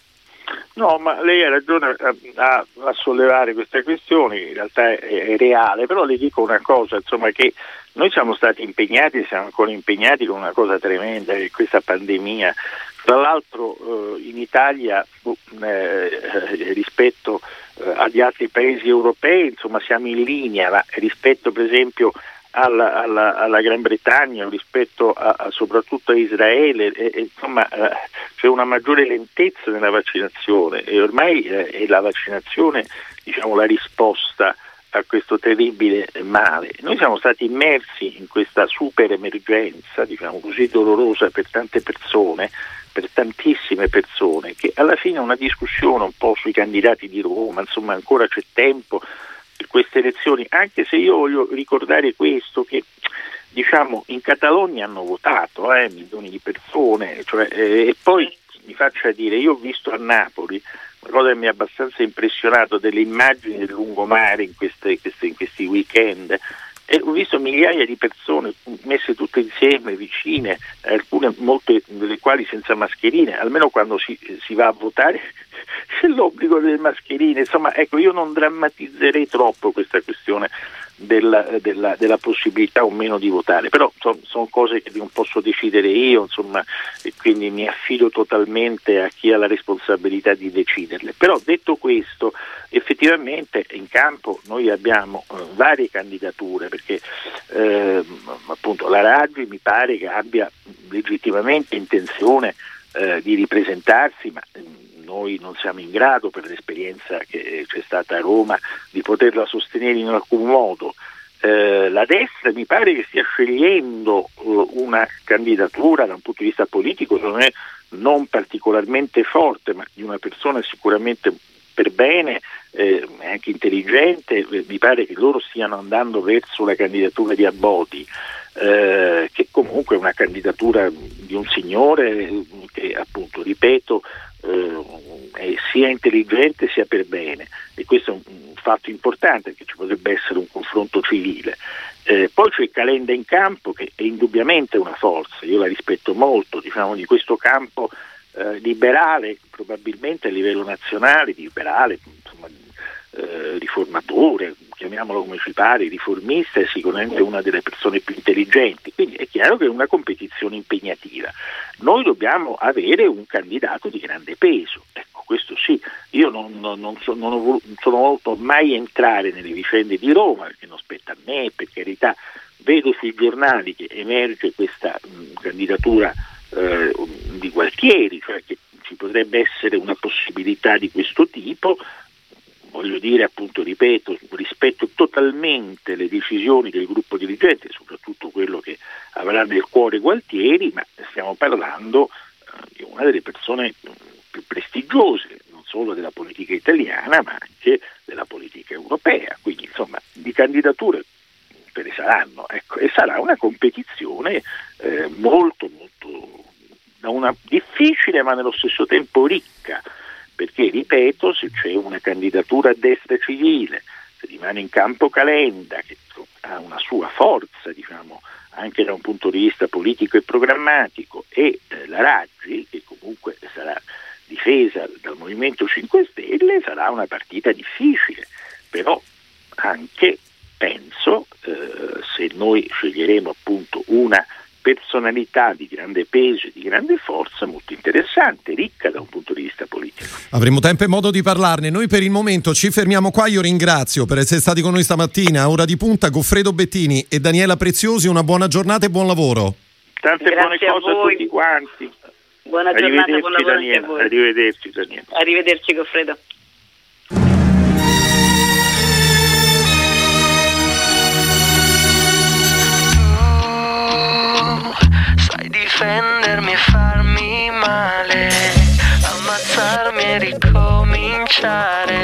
No, ma lei ha ragione a, a, sollevare queste questioni, in realtà è, è, reale, però le dico una cosa, insomma, che noi siamo stati impegnati siamo ancora impegnati con una cosa tremenda, che è questa pandemia. Tra l'altro eh, in Italia boh, eh, rispetto eh, agli altri paesi europei insomma, siamo in linea, ma rispetto per esempio alla, alla, alla Gran Bretagna rispetto a, a, soprattutto a Israele, e, e, insomma eh, c'è una maggiore lentezza nella vaccinazione e ormai eh, è la vaccinazione diciamo, la risposta a questo terribile male. Noi siamo stati immersi in questa super emergenza, diciamo così dolorosa per tante persone, per tantissime persone, che alla fine una discussione un po' sui candidati di Roma, insomma ancora c'è tempo, per queste elezioni, anche se io voglio ricordare questo, che diciamo, in Catalogna hanno votato eh, milioni di persone, cioè, eh, e poi mi faccia dire, io ho visto a Napoli una cosa che mi ha abbastanza impressionato delle immagini del lungomare in, queste, queste, in questi weekend. E ho visto migliaia di persone messe tutte insieme, vicine, alcune molte delle quali senza mascherine, almeno quando si, si va a votare c'è l'obbligo delle mascherine. Insomma, ecco, io non drammatizzerei troppo questa questione della, della, della, possibilità o meno di votare, però sono son cose che non posso decidere io, insomma, e quindi mi affido totalmente a chi ha la responsabilità di deciderle. Però detto questo, effettivamente in campo noi abbiamo eh, varie candidature, perché eh, appunto la Raggi mi pare che abbia legittimamente intenzione eh, di ripresentarsi, ma noi non siamo in grado, per l'esperienza che c'è stata a Roma, di poterla sostenere in alcun modo. Eh, la destra mi pare che stia scegliendo uh, una candidatura da un punto di vista politico non, è, non particolarmente forte, ma di una persona sicuramente per bene, eh, anche intelligente, eh, mi pare che loro stiano andando verso la candidatura di Abodi, eh, che comunque è una candidatura di un signore che appunto, ripeto, eh, sia intelligente sia per bene e questo è un, un, fatto importante perché ci potrebbe essere un confronto civile. Eh, poi c'è Calenda in campo che è indubbiamente una forza, io la rispetto molto, diciamo di questo campo eh, liberale, probabilmente a livello nazionale, liberale, insomma, eh, riformatore, chiamiamolo come ci pare, riformista, è sicuramente una delle persone più intelligenti, quindi è chiaro che è una competizione impegnativa. Noi dobbiamo avere un candidato di grande peso, ecco questo sì, io non, non, non, so, non ho, sono voluto mai entrare nelle vicende di Roma, perché non spetta a me, per carità, vedo sui giornali che emerge questa mh, candidatura eh, di Gualtieri, cioè che ci potrebbe essere una possibilità di questo tipo, voglio dire appunto, ripeto, rispetto totalmente le decisioni del gruppo dirigente, soprattutto quello che avrà nel cuore Gualtieri, ma stiamo parlando eh, di una delle persone più prestigiose, non solo della politica italiana, ma anche della politica europea. Quindi insomma di candidature ce ne saranno, ecco, e sarà una competizione eh, molto molto una, difficile ma nello stesso tempo ricca perché, ripeto, se c'è una candidatura a destra civile, se rimane in campo Calenda, che ha una sua forza, diciamo, anche da un punto di vista politico e programmatico, e eh, la Raggi, che comunque sarà difesa dal Movimento 5 Stelle, sarà una partita difficile, però anche penso, eh, se noi sceglieremo appunto una personalità di grande peso e di grande forza molto interessante, ricca da un punto di vista politico. Avremo tempo e modo di parlarne. Noi per il momento ci fermiamo qua. Io ringrazio per essere stati con noi stamattina. Ora di punta Goffredo Bettini e Daniela Preziosi. Una buona giornata e buon lavoro. Tante Grazie buone cose a, a, tutti quanti. Buona giornata, buon lavoro Daniela. Arrivederci Daniela. Arrivederci Goffredo. Difendermi e farmi male, ammazzarmi e ricominciare,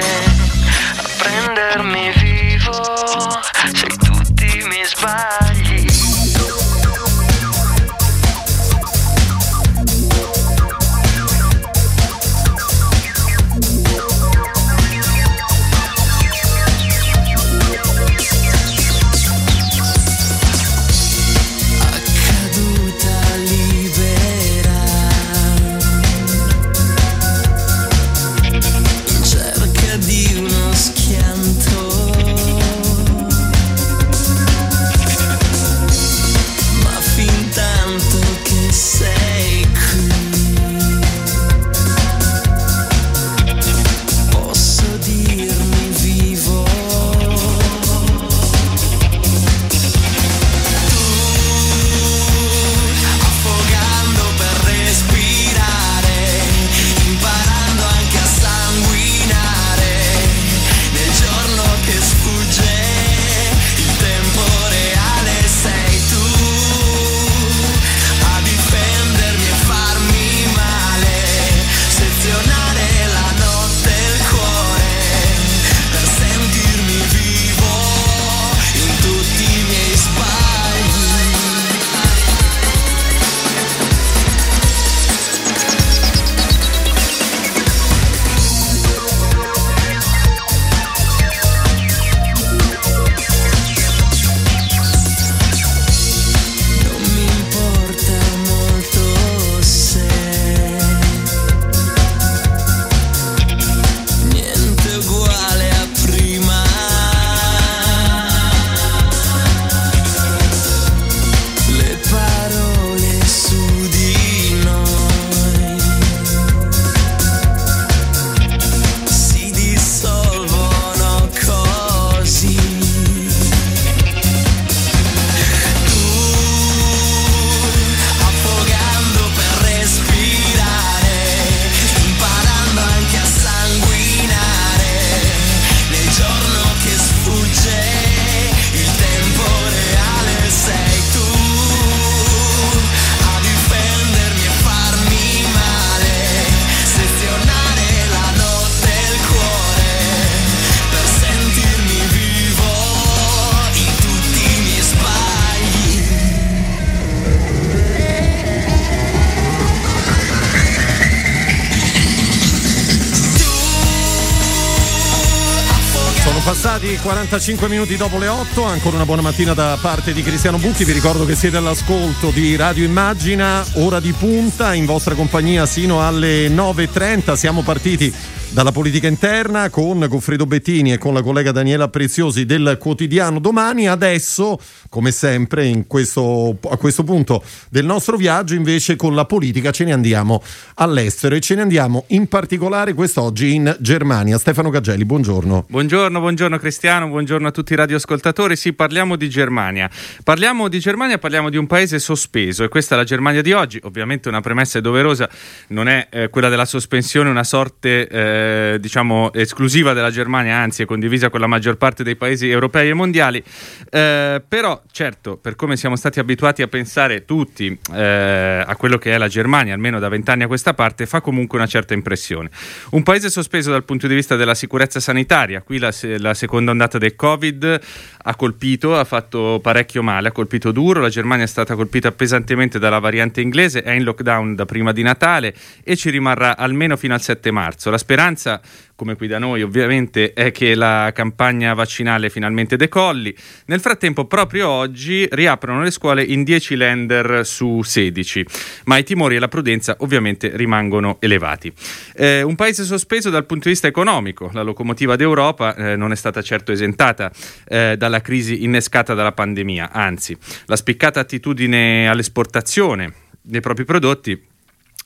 passati 45 minuti dopo le 8, ancora una buona mattina da parte di Cristiano Bucchi, vi ricordo che siete all'ascolto di Radio Immagina, ora di punta, in vostra compagnia sino alle 9.30, siamo partiti dalla politica interna con Goffredo Bettini e con la collega Daniela Preziosi del quotidiano domani. Adesso, come sempre, questo, a questo punto del nostro viaggio, invece con la politica ce ne andiamo all'estero e ce ne andiamo in particolare quest'oggi in Germania. Stefano Gagelli, buongiorno. Buongiorno, buongiorno Cristiano, buongiorno a tutti i radioascoltatori. Sì, parliamo di Germania. Parliamo di Germania, parliamo di un paese sospeso e questa è la Germania di oggi. Ovviamente una premessa è doverosa, non è eh, quella della sospensione una sorte... Eh, diciamo esclusiva della Germania, anzi è condivisa con la maggior parte dei paesi europei e mondiali, eh, però certo per come siamo stati abituati a pensare tutti eh, a quello che è la Germania, almeno da vent'anni a questa parte, fa comunque una certa impressione. Un paese sospeso dal punto di vista della sicurezza sanitaria, qui la, la seconda ondata del Covid ha colpito, ha fatto parecchio male, ha colpito duro, la Germania è stata colpita pesantemente dalla variante inglese, è in lockdown da prima di Natale e ci rimarrà almeno fino al 7 marzo. La speranza come qui da noi ovviamente, è che la campagna vaccinale finalmente decolli. Nel frattempo, proprio oggi riaprono le scuole in 10 lender su 16, ma i timori e la prudenza ovviamente rimangono elevati. Eh, un paese sospeso dal punto di vista economico, la locomotiva d'Europa eh, non è stata certo esentata eh, dalla crisi innescata dalla pandemia, anzi, la spiccata attitudine all'esportazione dei propri prodotti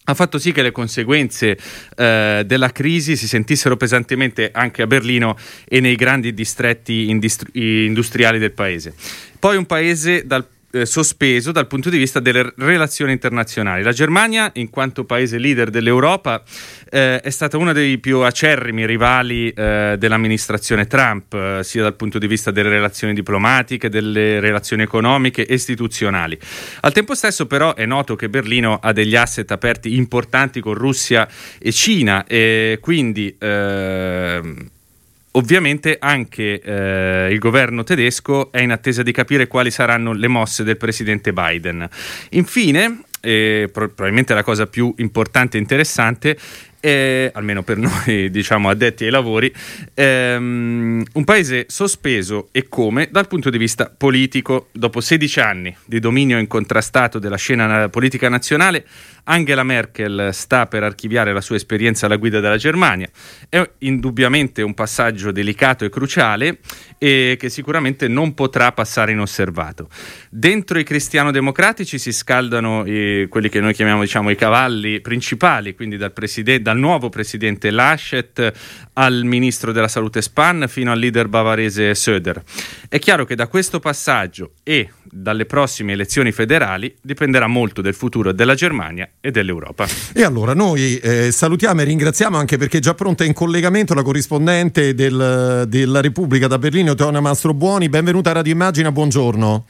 ha fatto sì che le conseguenze eh, della crisi si sentissero pesantemente anche a Berlino e nei grandi distretti industri- industriali del paese. Poi un paese dal eh, sospeso dal punto di vista delle relazioni internazionali. La Germania, in quanto paese leader dell'Europa, eh, è stata uno dei più acerrimi rivali eh, dell'amministrazione Trump, eh, sia dal punto di vista delle relazioni diplomatiche, delle relazioni economiche e istituzionali. Al tempo stesso, però, è noto che Berlino ha degli asset aperti importanti con Russia e Cina, e quindi ehm, Ovviamente anche eh, il governo tedesco è in attesa di capire quali saranno le mosse del presidente Biden. Infine, eh, probabilmente la cosa più importante e interessante eh, almeno per noi diciamo addetti ai lavori, ehm, un paese sospeso e come dal punto di vista politico. Dopo 16 anni di dominio incontrastato della scena politica nazionale, Angela Merkel sta per archiviare la sua esperienza alla guida della Germania. È indubbiamente un passaggio delicato e cruciale e che sicuramente non potrà passare inosservato. Dentro i cristiano-democratici si scaldano i, quelli che noi chiamiamo diciamo, i cavalli principali, quindi dal, preside- dal nuovo presidente Laschet al ministro della salute Spahn fino al leader bavarese Söder. È chiaro che da questo passaggio e dalle prossime elezioni federali dipenderà molto del futuro della Germania e dell'Europa. E allora noi eh, salutiamo e ringraziamo anche perché è già pronta in collegamento la corrispondente del, della Repubblica da Berlino, Teona Mastro Buoni. Benvenuta a Radio Immagina, buongiorno.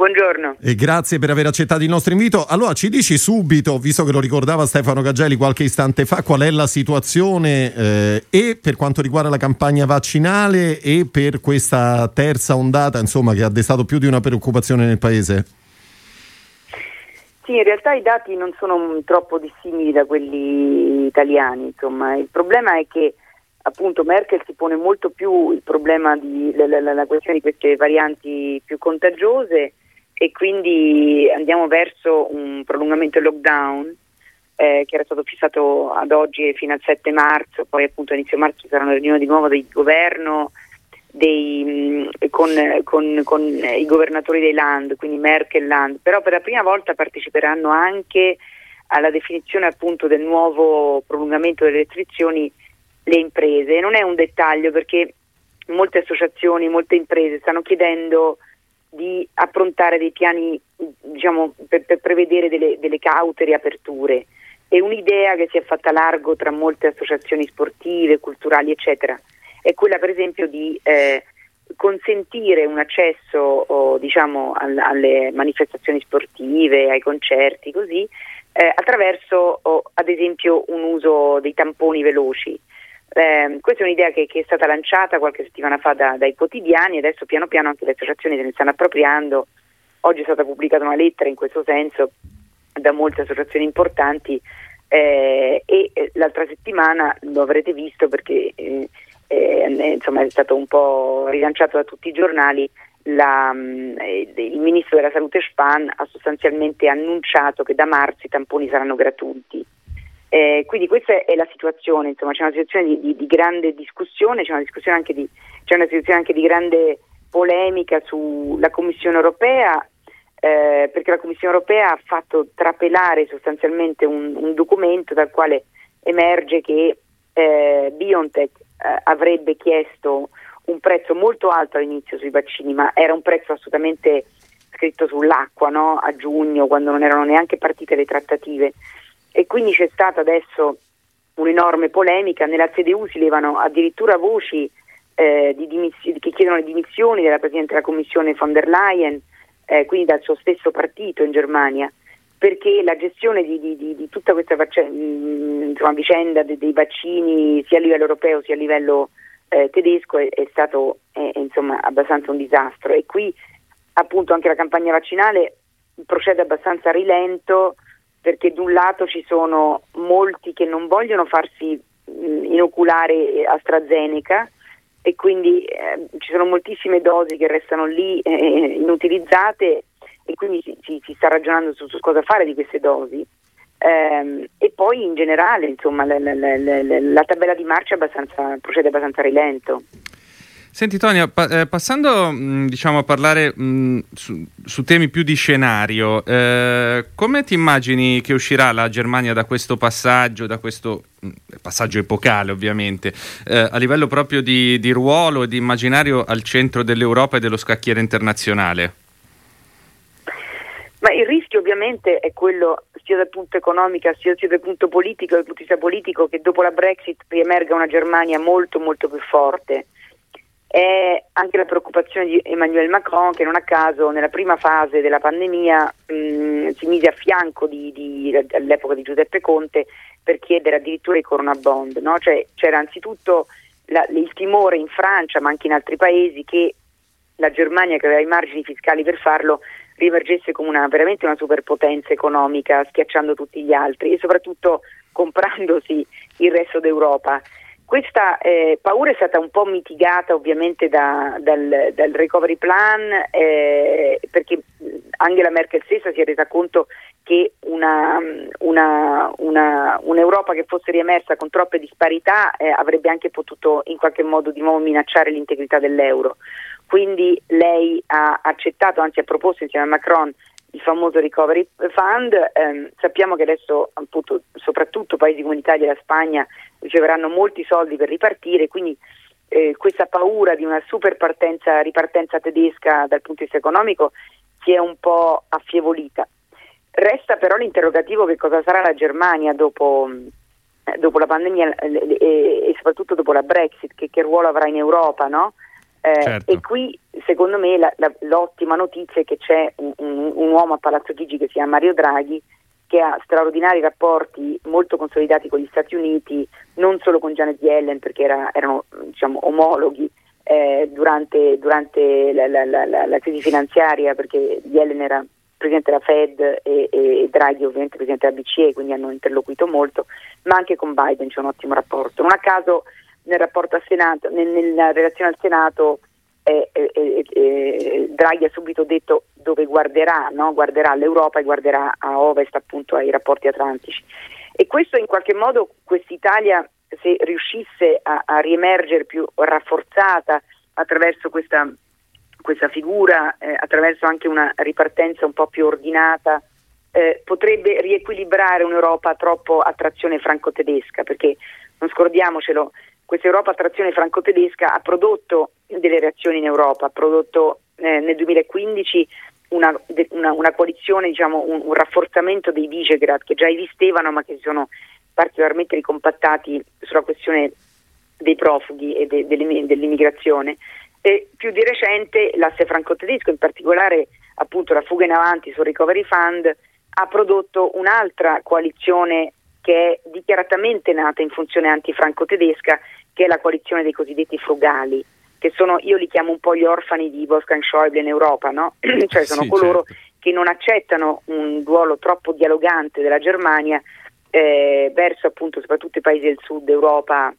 Buongiorno. E grazie per aver accettato il nostro invito. Allora ci dici subito, visto che lo ricordava Stefano Gagelli qualche istante fa, qual è la situazione eh, e per quanto riguarda la campagna vaccinale e per questa terza ondata, insomma, che ha destato più di una preoccupazione nel Paese? Sì, in realtà i dati non sono troppo dissimili da quelli italiani, insomma. Il problema è che appunto Merkel si pone molto più il problema di la, la, la questione di queste varianti più contagiose e quindi andiamo verso un prolungamento del lockdown eh, che era stato fissato ad oggi fino al 7 marzo, poi appunto a inizio marzo sarà una riunione di nuovo del governo dei, mm, con, con, con, i governatori dei land, quindi Merkel Land, però per la prima volta parteciperanno anche alla definizione appunto del nuovo prolungamento delle restrizioni le imprese. Non è un dettaglio perché molte associazioni, molte imprese stanno chiedendo di approntare dei piani diciamo, per, per, prevedere delle, delle caute riaperture. È un'idea che si è fatta largo tra molte associazioni sportive, culturali, eccetera. È quella per esempio di eh, consentire un accesso oh, diciamo, all, alle manifestazioni sportive, ai concerti, così, eh, attraverso oh, ad esempio un uso dei tamponi veloci. Eh, questa è un'idea che, che, è stata lanciata qualche settimana fa da, dai quotidiani e adesso piano piano anche le associazioni se ne stanno appropriando. Oggi è stata pubblicata una lettera in questo senso da molte associazioni importanti eh, e eh, l'altra settimana lo avrete visto perché eh, eh insomma è stato un po' rilanciato da tutti i giornali, la, mm, il ministro della salute Spahn ha sostanzialmente annunciato che da marzo i tamponi saranno gratuiti. Eh, quindi questa è la situazione, insomma, c'è una situazione di, di, di grande discussione, c'è una, discussione di, c'è una situazione anche di grande polemica sulla Commissione europea, eh, perché la Commissione europea ha fatto trapelare sostanzialmente un, un documento dal quale emerge che eh, BioNTech eh, avrebbe chiesto un prezzo molto alto all'inizio sui vaccini, ma era un prezzo assolutamente scritto sull'acqua no? a giugno, quando non erano neanche partite le trattative e quindi c'è stata adesso un'enorme polemica, nella CDU si levano addirittura voci eh, dimissi- che chiedono le dimissioni della Presidente della Commissione von der Leyen, eh, quindi dal suo stesso partito in Germania, perché la gestione di, di, di, di tutta questa vac- mm, insomma, vicenda dei, dei, vaccini sia a livello europeo sia a livello eh, tedesco è, è stato insomma, abbastanza un disastro. E qui appunto anche la campagna vaccinale procede abbastanza a rilento perché da un lato ci sono molti che non vogliono farsi mh, inoculare AstraZeneca e quindi eh, ci sono moltissime dosi che restano lì eh, inutilizzate e quindi si, si, sta ragionando su, su, cosa fare di queste dosi. Eh, e poi in generale insomma, la, la, la, la tabella di marcia abbastanza, procede abbastanza rilento. Senti Tonia, pa- eh, passando mh, diciamo, a parlare mh, su, su, temi più di scenario, eh, come ti immagini che uscirà la Germania da questo passaggio, da questo mh, passaggio epocale ovviamente, eh, a livello proprio di, di ruolo e di immaginario al centro dell'Europa e dello scacchiere internazionale? Ma il rischio ovviamente è quello sia dal punto economico sia dal punto politico, dal punto di vista politico, che dopo la Brexit riemerga una Germania molto molto più forte è anche la preoccupazione di Emmanuel Macron che non a caso nella prima fase della pandemia mh, si mise a fianco di, di, all'epoca di Giuseppe Conte per chiedere addirittura i Corona Bond. No? Cioè, c'era anzitutto la, il timore in Francia ma anche in altri paesi che la Germania che aveva i margini fiscali per farlo riemergesse come una, veramente una superpotenza economica schiacciando tutti gli altri e soprattutto comprandosi il resto d'Europa. Questa eh, paura è stata un po' mitigata ovviamente da, dal, dal, recovery plan eh, perché Angela Merkel stessa si è resa conto che una, una, una, un'Europa che fosse riemersa con troppe disparità eh, avrebbe anche potuto in qualche modo di nuovo minacciare l'integrità dell'euro. Quindi lei ha accettato, anzi ha proposto insieme a Macron il famoso recovery fund. Eh, sappiamo che adesso appunto, soprattutto paesi come l'Italia e la Spagna riceveranno molti soldi per ripartire, quindi eh, questa paura di una super partenza, ripartenza tedesca dal punto di vista economico si è un po' affievolita. Resta però l'interrogativo che cosa sarà la Germania dopo, eh, dopo la pandemia e, e, soprattutto dopo la Brexit, che, che ruolo avrà in Europa, no? Eh, certo. E qui secondo me la, la, l'ottima notizia è che c'è un, un, un, uomo a Palazzo Chigi che si chiama Mario Draghi che ha straordinari rapporti molto consolidati con gli Stati Uniti, non solo con Janet Yellen perché era, erano diciamo, omologhi eh, durante, durante la, la, crisi finanziaria perché Yellen era presidente della Fed e, e, Draghi ovviamente presidente della BCE, quindi hanno interloquito molto, ma anche con Biden c'è un ottimo rapporto. Non a caso nel rapporto al Senato, nel, nella relazione al Senato eh, eh, eh, Draghi ha subito detto dove guarderà, no? guarderà all'Europa e guarderà a ovest appunto ai rapporti atlantici. E questo in qualche modo quest'Italia se riuscisse a, a riemergere più rafforzata attraverso questa, questa figura, eh, attraverso anche una ripartenza un po' più ordinata, eh, potrebbe riequilibrare un'Europa troppo a trazione franco-tedesca, perché non scordiamocelo, questa Europa a trazione franco-tedesca ha prodotto delle reazioni in Europa, ha prodotto eh, nel 2015 una, una, una coalizione, diciamo, un, un, rafforzamento dei Visegrad che già esistevano ma che si sono particolarmente ricompattati sulla questione dei profughi e de, de, dell'immigrazione. E più di recente l'asse franco-tedesco, in particolare appunto la fuga in avanti sul Recovery Fund, ha prodotto un'altra coalizione che è dichiaratamente nata in funzione antifranco-tedesca che è la coalizione dei cosiddetti frugali, che sono, io li chiamo un po' gli orfani di Wolfgang Schäuble in Europa, no? cioè sono sì, coloro certo. che non accettano un ruolo troppo dialogante della Germania eh, verso appunto soprattutto i paesi del sud Europa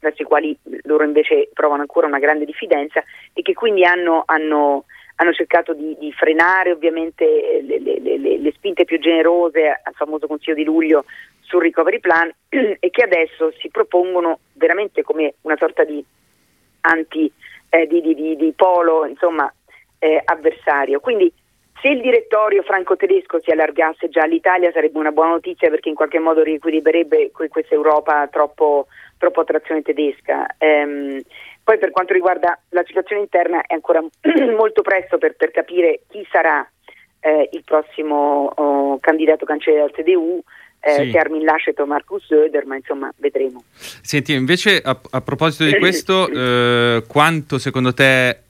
verso i quali loro invece provano ancora una grande diffidenza e che quindi hanno, hanno, hanno cercato di, di, frenare ovviamente le, le, le, le, spinte più generose al famoso Consiglio di luglio sul recovery plan e che adesso si propongono veramente come una sorta di anti eh, di, di, di, polo insomma, eh, avversario. Quindi se il direttorio franco-tedesco si allargasse già all'Italia sarebbe una buona notizia perché in qualche modo riequilibrerebbe questa Europa troppo, troppo trazione tedesca. Ehm, poi per quanto riguarda la situazione interna è ancora molto presto per, per capire chi sarà eh, il prossimo oh, candidato cancelliere del CDU. Eh, sì. Armin Laschet o Markus Söder, ma insomma vedremo. Senti, invece a, a proposito di questo, eh, quanto secondo te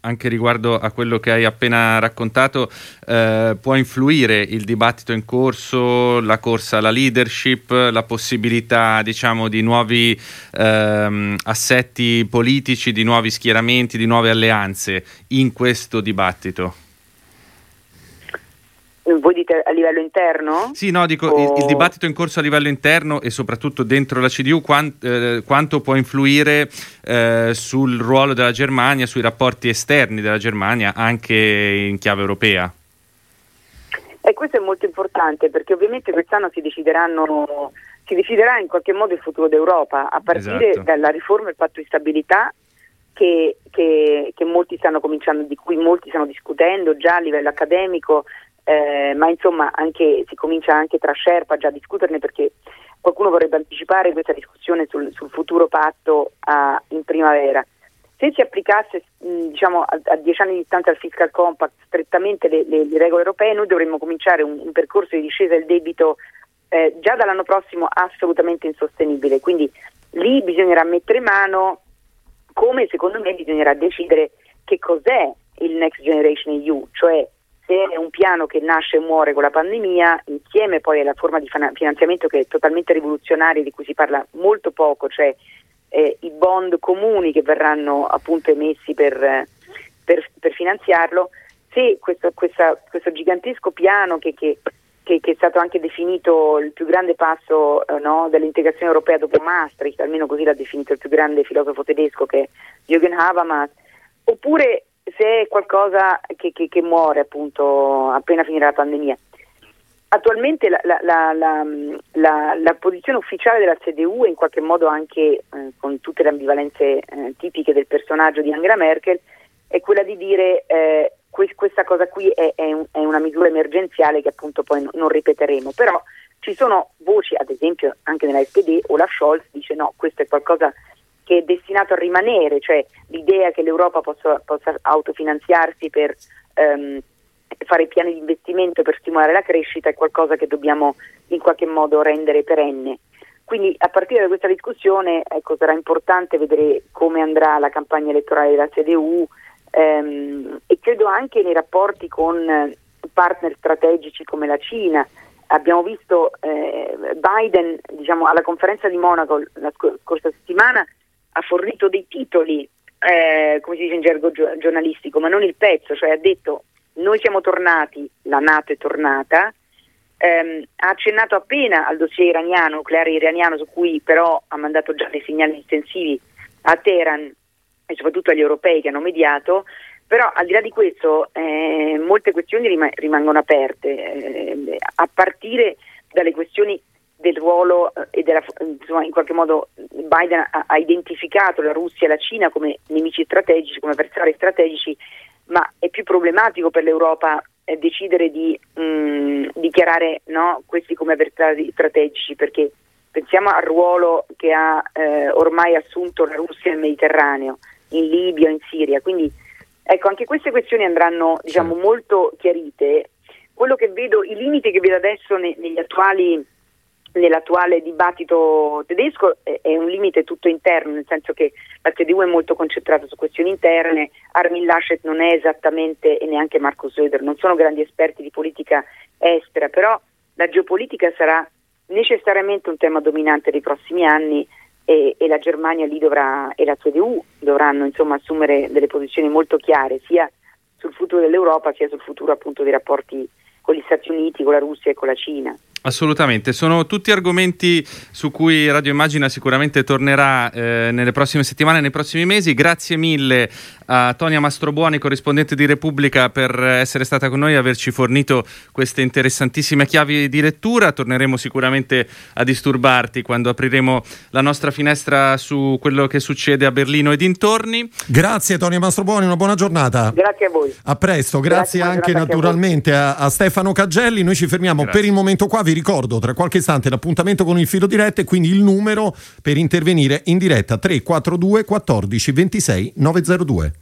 anche riguardo a quello che hai appena raccontato, eh, può influire il dibattito in corso, la corsa alla leadership, la possibilità diciamo, di nuovi ehm, assetti politici, di nuovi schieramenti, di nuove alleanze in questo dibattito? Voi dite a livello interno? Sì, no, dico o... il, il, dibattito in corso a livello interno e soprattutto dentro la CDU quant, eh, quanto può influire eh, sul ruolo della Germania, sui rapporti esterni della Germania anche in chiave europea? E questo è molto importante perché ovviamente quest'anno si decideranno si deciderà in qualche modo il futuro d'Europa a partire esatto. dalla riforma del patto di stabilità che, che, che molti stanno cominciando, di cui molti stanno discutendo già a livello accademico, eh, ma insomma anche, si comincia anche tra Sherpa già a discuterne perché qualcuno vorrebbe anticipare questa discussione sul, sul futuro patto a, in primavera. Se si applicasse diciamo, a, a, dieci anni di distanza al fiscal compact strettamente le, le, le regole europee, noi dovremmo cominciare un, un percorso di discesa del debito eh, già dall'anno prossimo assolutamente insostenibile. Quindi lì bisognerà mettere mano, come secondo me bisognerà decidere che cos'è il Next Generation EU, cioè è un piano che nasce e muore con la pandemia, insieme poi alla forma di finanziamento che è totalmente rivoluzionaria, di cui si parla molto poco, cioè eh, i bond comuni che verranno appunto emessi per, per, per finanziarlo, se questo, questa, questo gigantesco piano che, che, che, che, è stato anche definito il più grande passo eh, no, dell'integrazione europea dopo Maastricht, almeno così l'ha definito il più grande filosofo tedesco che è Jürgen Habermas, oppure se è qualcosa che, che, che, muore appunto appena finirà la pandemia. Attualmente la, la, la, la, posizione ufficiale della CDU e in qualche modo anche eh, con tutte le ambivalenze eh, tipiche del personaggio di Angela Merkel è quella di dire eh, que- questa cosa qui è, è, un, è, una misura emergenziale che appunto poi no, non ripeteremo, però ci sono voci, ad esempio anche nella SPD, Olaf Scholz dice no, questo è qualcosa che è destinato a rimanere, cioè l'idea che l'Europa possa, possa autofinanziarsi per ehm, fare piani di investimento per stimolare la crescita è qualcosa che dobbiamo in qualche modo rendere perenne. Quindi a partire da questa discussione ecco, sarà importante vedere come andrà la campagna elettorale della CDU ehm, e credo anche nei rapporti con partner strategici come la Cina. Abbiamo visto eh, Biden diciamo, alla conferenza di Monaco la scorsa settimana ha fornito dei titoli, eh, come si dice in gergo giornalistico, ma non il pezzo, cioè ha detto noi siamo tornati, la Nato è tornata, ehm, ha accennato appena al dossier iraniano, nucleare iraniano, su cui però ha mandato già dei segnali intensivi a Teheran e soprattutto agli europei che hanno mediato, però al di là di questo eh, molte questioni rim- rimangono aperte, eh, a partire dalle questioni del ruolo eh, e della, insomma, in qualche modo Biden ha, identificato la Russia e la Cina come nemici strategici, come avversari strategici, ma è più problematico per l'Europa eh, decidere di mh, mm, dichiarare no, questi come avversari strategici perché pensiamo al ruolo che ha eh, ormai assunto la Russia nel Mediterraneo, in Libia, in Siria, quindi ecco anche queste questioni andranno diciamo, molto chiarite. Quello che vedo, i limiti che vedo adesso ne, negli attuali nell'attuale dibattito tedesco è un limite tutto interno, nel senso che la CDU è molto concentrata su questioni interne, Armin Laschet non è esattamente, e neanche Marco Söder, non sono grandi esperti di politica estera, però la geopolitica sarà necessariamente un tema dominante dei prossimi anni e, e la Germania dovrà, e la CDU dovranno insomma, assumere delle posizioni molto chiare, sia sul futuro dell'Europa sia sul futuro appunto dei rapporti con gli Stati Uniti, con la Russia e con la Cina. Assolutamente, sono tutti argomenti su cui Radio Immagina sicuramente tornerà eh, nelle prossime settimane, nei prossimi mesi. Grazie mille a Tonia Mastrobuoni, corrispondente di Repubblica, per essere stata con noi e averci fornito queste interessantissime chiavi di lettura. Torneremo sicuramente a disturbarti quando apriremo la nostra finestra su quello che succede a Berlino e dintorni. Grazie Tonia Mastrobuoni, una buona giornata. Grazie a voi. A presto, grazie, grazie anche naturalmente a, a, Stefano Caggelli. Noi ci fermiamo grazie. per il momento qua. Vi ricordo tra qualche istante l'appuntamento con il filo diretto e quindi il numero per intervenire in diretta 342 14 26 902.